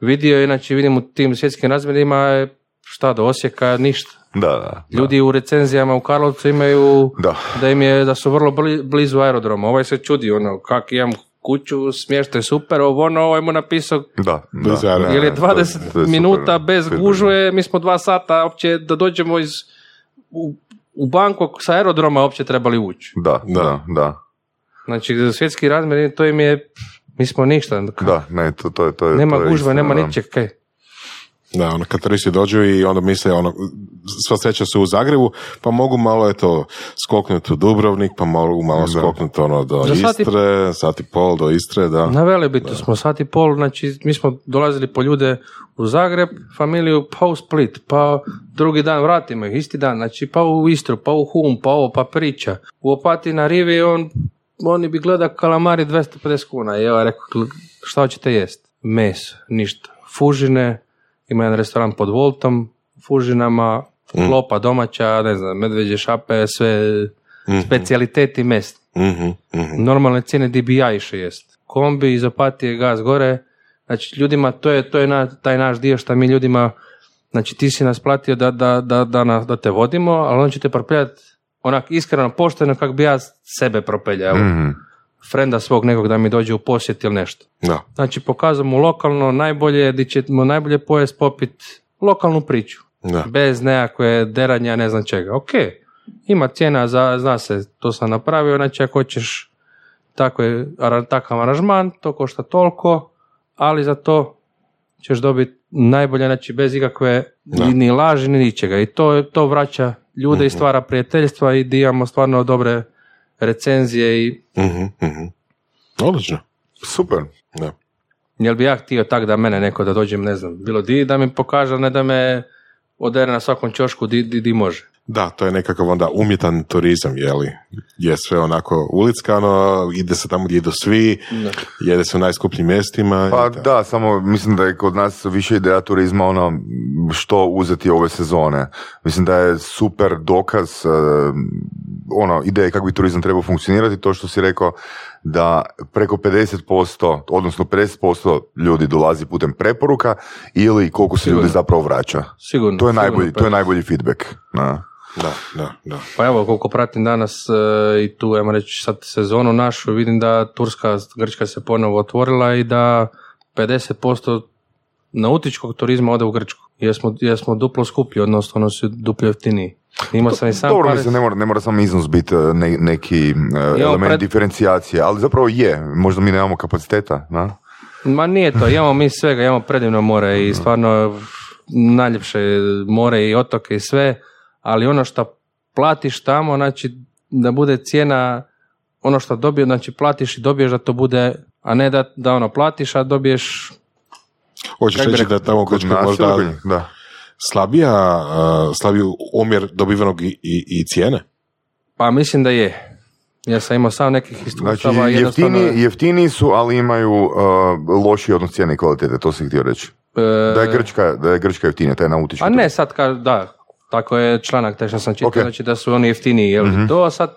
vidio, inače vidim u tim svjetskim razmjerima je šta do Osijeka, ništa. Da, da. Ljudi u recenzijama u Karlovcu imaju Da. da im je, da su vrlo bli- blizu aerodroma. Ovaj se čudi, ono, kak imam kuću, smještaj super, ovo ono, ovaj mu napisao Da, da, Bez da, aerodroma. jer je to- to 20 je super, minuta bez gužve, mi smo dva sata opće da dođemo iz u, u Bangkok sa aerodroma opće trebali ući. Da, da, da. Znači, svjetski razmjer, to im je, mi smo ništa. Da, ne, to, to, je- to je nema to je gužve, istina, nema da. ničeg, kaj. Da, ono, kad turisti dođu i onda misle, ono, sva sreća su u Zagrebu, pa mogu malo, eto, skoknuti u Dubrovnik, pa mogu malo Da. skoknuti, ono, do Za sat Istre, sat i pol do Istre, da. Na Velebitu smo sat i pol, znači mi smo dolazili po ljude u Zagreb, familiju, pa u Split, pa drugi dan vratimo ih, isti dan, znači pa u Istru, pa u Hum, pa ovo, pa priča. U Opati na Rivi on, oni bi gleda kalamari 250 kuna i ja rekao, šta hoćete jest? Meso, ništa. Fužine, ima jedan restoran pod Voltom, fužinama, klopa domaća, ne znam, medveđe šape, sve specijaliteti mest Mhm, mhm. normalne cijene di bi ja išao jest. Kombi iz Opatije, gaz gore, znači ljudima, to je, to je na, taj naš dio što mi ljudima, znači ti si nas platio da, da, da, da, nas- da te vodimo, ali on će te propeljati onak iskreno, pošteno kako bi ja sebe propeljao. Mhm. frenda svog nekog da mi dođe u posjet ili nešto. Da. Znači pokazao mu lokalno najbolje, di ćemo najbolje pojest popit lokalnu priču. Da. Bez nekakve deranja, ne znam čega. Ok, ima cijena, za, zna se, to sam napravio, znači ako hoćeš tako je, takav aranžman, to košta toliko, ali za to ćeš dobiti najbolje, znači bez ikakve Da. ni, laži, ni ničega. I to, to vraća ljude i stvara prijateljstva i di imamo stvarno dobre recenzije i Mhm, mhm. Odlično. Super. Da. jel bi ja htio tak da mene neko da dođem, ne znam, bilo di, da mi pokaže, ne da me odere na svakom čošku di, di, di može. Da, to je nekakav onda umjetan turizam, jeli? Je sve onako ulickano, ide se tamo gdje idu svi, jede se u najskupljim mjestima. Pa i da. da, samo mislim da je kod nas više ideja turizma ono što uzeti ove sezone. Mislim da je super dokaz eh, ono ideje kako bi turizam trebao funkcionirati, to što si rekao da preko 50%, odnosno 50% ljudi dolazi putem preporuka ili koliko se ljudi zapravo vraća. Sigurno. To je sigurno, najbolji, to je najbolji feedback. Da. Da, da, da. Pa evo, koliko pratim danas e, i tu, ajmo reći, sad sezonu našu, vidim da Turska, Grčka se ponovo otvorila i da 50% nautičkog turizma ode u Grčku. Jer smo, jer smo duplo skuplji, odnosno ono su duplo jeftiniji. Imao sam i sam Dobro, par- mislim, ne mora, ne mora samo iznos biti eh, ne- neki eh, element pred- diferencijacije, ali zapravo je. Možda mi nemamo kapaciteta, da? Ma nije to, imamo mi svega, imamo predivno more i stvarno najljepše more i otoke i sve, ali ono što platiš tamo, znači da bude cijena ono što dobije, znači platiš i dobiješ da to bude, a ne da, da ono platiš, a dobiješ Hoćeš reći da tamo Kod nas možda? Da. Slabija, uh, slabiji omjer dobivenog i, i, i cijene? Pa mislim da je. Ja sam imao sam nekih Znači, iskustava. jednostavno, jeftini, jeftiniji su, ali imaju uh, lošiji odnos cijene i kvalitete, to sam htio reći. e, Da je Grčka, da je Grčka jeftinija, taj nautički. A ne, sad ka, da, tako je članak taj što sam čitao, Ok. Mhm. znači da su oni jeftiniji, jel to sad,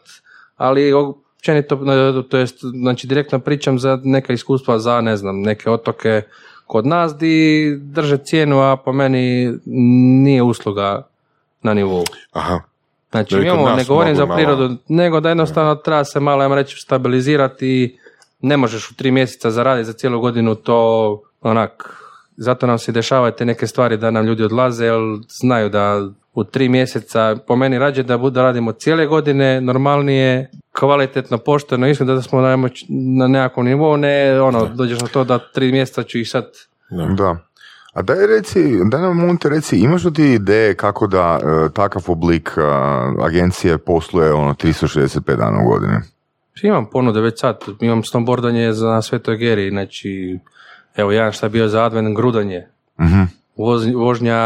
ali općenito, e, to jest, znači direktno pričam za neka iskustva za, ne znam, neke otoke kod nas di drže cijenu, a po meni nije usluga na nivou. Aha. Znači, imamo, ne govorim za malo- prirodu, nego da jednostavno treba se malo, ajmo reći, stabilizirati i ne možeš u tri mjeseca zaraditi za cijelu godinu to onak, zato nam se dešavaju te neke stvari da nam ljudi odlaze, jer znaju da u tri mjeseca, po meni rađe da, bude, da radimo cijele godine, normalnije, kvalitetno, pošteno, iskreno da smo na, na nekakvom nivou, ne ono, dođeš na to da tri mjeseca ću ih sad Da. A daj reci, daj nam Monte reci, imaš li ti ideje kako da e, takav oblik e, agencije posluje ono 365 dana u godini? Imam ponude već sad, imam snowboardanje za Svetoj Geri, znači, evo jedan šta je bio za advent grudanje, Mhm. Voz- vožnja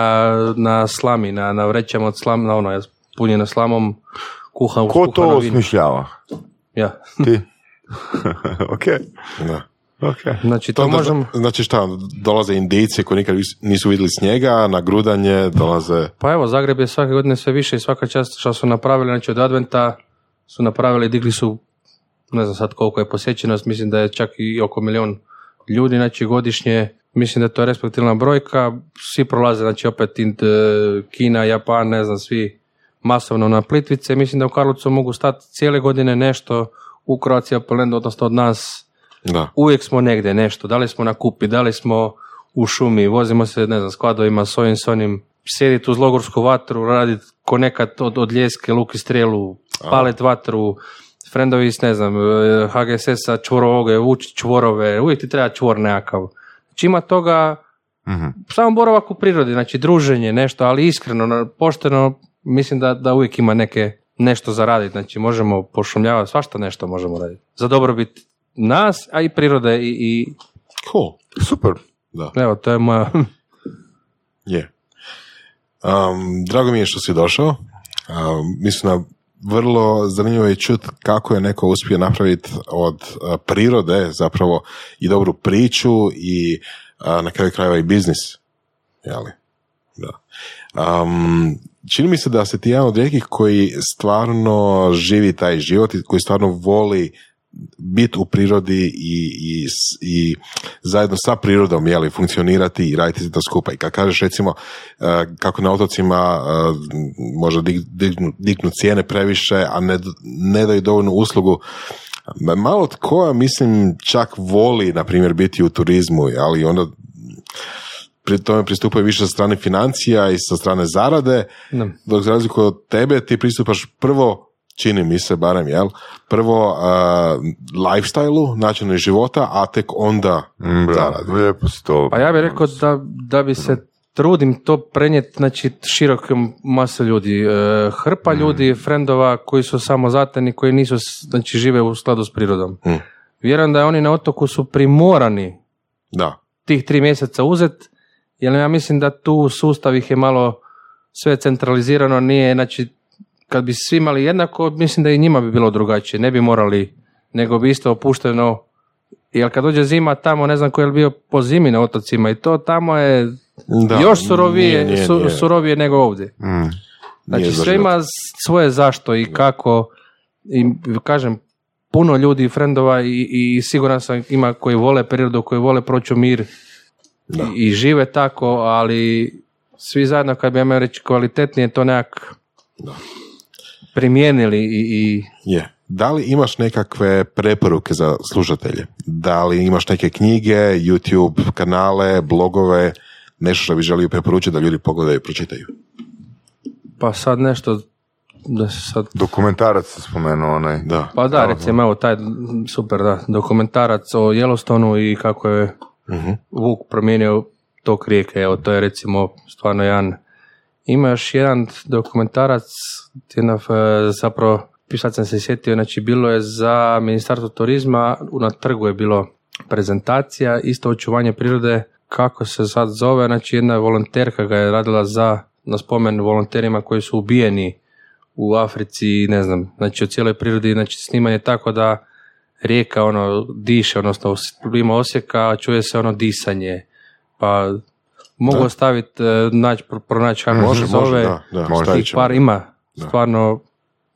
na slami, na, na vrećama od slam, na ono, punjeno slamom, kuhan, Ko to osmišljava? Ja, Ti? ok, Da. ok. znači to, To možemo, Znači šta, dolaze indici koji nikad nisu vidjeli snijega, na grudanje dolaze... pa evo, Zagreb je svake godine sve više i svaka čast što su napravili, znači od adventa su napravili, digli su, ne znam sad koliko je posjećenost, mislim da je čak i oko milion ljudi, znači godišnje, mislim da je to respektilna brojka, svi prolaze, znači opet e, Kina, Japan, ne znam, svi masovno na Plitvice, mislim da u Karlovcu mogu stati cijele godine nešto u Croatia Polandu, odnosno od nas. Da. uvijek smo negdje nešto, da li smo na kupi, da li smo u šumi, vozimo se, ne znam, skladovima s ovim, s onim, sjediti uz logorsku vatru, raditi ko nekad od, od ljeske, luk i strelu, palet vatru, frendovi ne znam, eh, HGSS-a, čvorovoge, vući čvorove, uvijek ti treba čvor nekakav. Znači ima toga, Mhm. samo boravak u prirodi, znači druženje, nešto, ali iskreno, pošteno, mislim da, da uvijek ima neke, nešto za raditi, znači možemo pošumljavati, svašta nešto možemo raditi. Za dobrobit nas, a i prirode i, i Cool. Super. Da. evo, to je moja, Je. Um, drago mi je što si došao. Um, mislim da vrlo zanimljivo je čut kako je neko uspio napraviti od uh, prirode zapravo i dobru priču i uh, na kraju krajeva i biznis. Jeli? Da. Um, čini mi se da si ti jedan od rijetkih koji stvarno živi taj život i koji stvarno voli biti u prirodi i, i, i zajedno sa prirodom jeli, funkcionirati i raditi to skupa. I kad kažeš recimo eh, kako na otocima eh, možda dig- dignu, dignu cijene previše, a ne, ne daju dovoljnu uslugu Ma- Malo tko, mislim, čak voli, na primjer, biti u turizmu, ali onda pri tome pristupaju više sa strane financija i sa strane zarade, Da. dok za razliku od tebe ti pristupaš prvo, čini mi se barem, jel? Prvo uh, lifestyle-u, načinu života, a tek onda Mm, zaradi. lijepo to. Pa ja bih rekao da, da bi se trudim to prenijeti znači, širokom masu ljudi. E, hrpa ljudi, frendova koji su samo zatani, koji nisu, znači žive u skladu s prirodom. Mm. Vjerujem da oni na otoku su primorani Da. tih tri mjeseca uzet, jer ja mislim da tu sustav ih je malo sve centralizirano, nije, znači, kad bi svi imali jednako, mislim da i njima bi bilo drugačije, ne bi morali, nego bi isto opušteno, jer kad dođe zima tamo, ne znam ko je bio po zimi na otocima i to tamo je Da, još surovije, nije, nije, su- nije. surovije nego ovdje. Mm. Znači sve ima svoje zašto i kako i kažem puno ljudi i frendova i, i siguran sam ima koji vole prirodu, koji vole proći mir Da. i, i žive tako, ali svi zajedno kad bi ja reći kvalitetnije to nekak primijenili i, i Je. Da li imaš nekakve preporuke za slušatelje? Da li imaš neke knjige, YouTube kanale, blogove, nešto što bi želio preporučiti da ljudi pogledaju i pročitaju? pa sad nešto da se sad Dokumentarac se spomenuo onaj. Da. Pa da, recimo, evo taj super, da, dokumentarac o Yellowstoneu i kako je Mhm. Vuk promijenio tok rijeke, evo, to je recimo stvarno jedan, ima još jedan dokumentarac, jedna, e, zapravo, sad sam se sjetio, znači bilo je za Ministarstvo turizma, na trgu je bilo prezentacija, isto očuvanje prirode, kako se sad zove, znači jedna volonterka ga je radila za, na spomen volonterima koji su ubijeni u Africi, ne znam, znači o cijeloj prirodi, znači snimanje tako da rijeka ono diše, odnosno ima osjeka, čuje se ono disanje, pa mogu Da. ostaviti, e, naći, pro- pronaći kako Može, se zove, može, da, da, tih par ima, Da. stvarno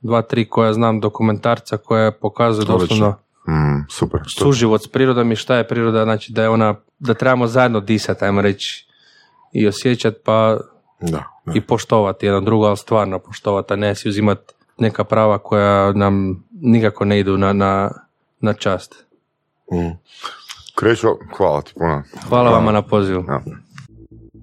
dva, tri koja znam dokumentarca koja Odlično. doslovno Mm, super. suživot s prirodom i šta je priroda, znači da je ona, da trebamo zajedno disati, ajmo reći, i osjećati, pa Da, da. i poštovati jedan drugo, ali stvarno poštovati, a ne si uzimati neka prava koja nam nikako ne idu na, na, na čast. Mm. Krešo, hvala ti puno. Hvala vama na pozivu. Ja.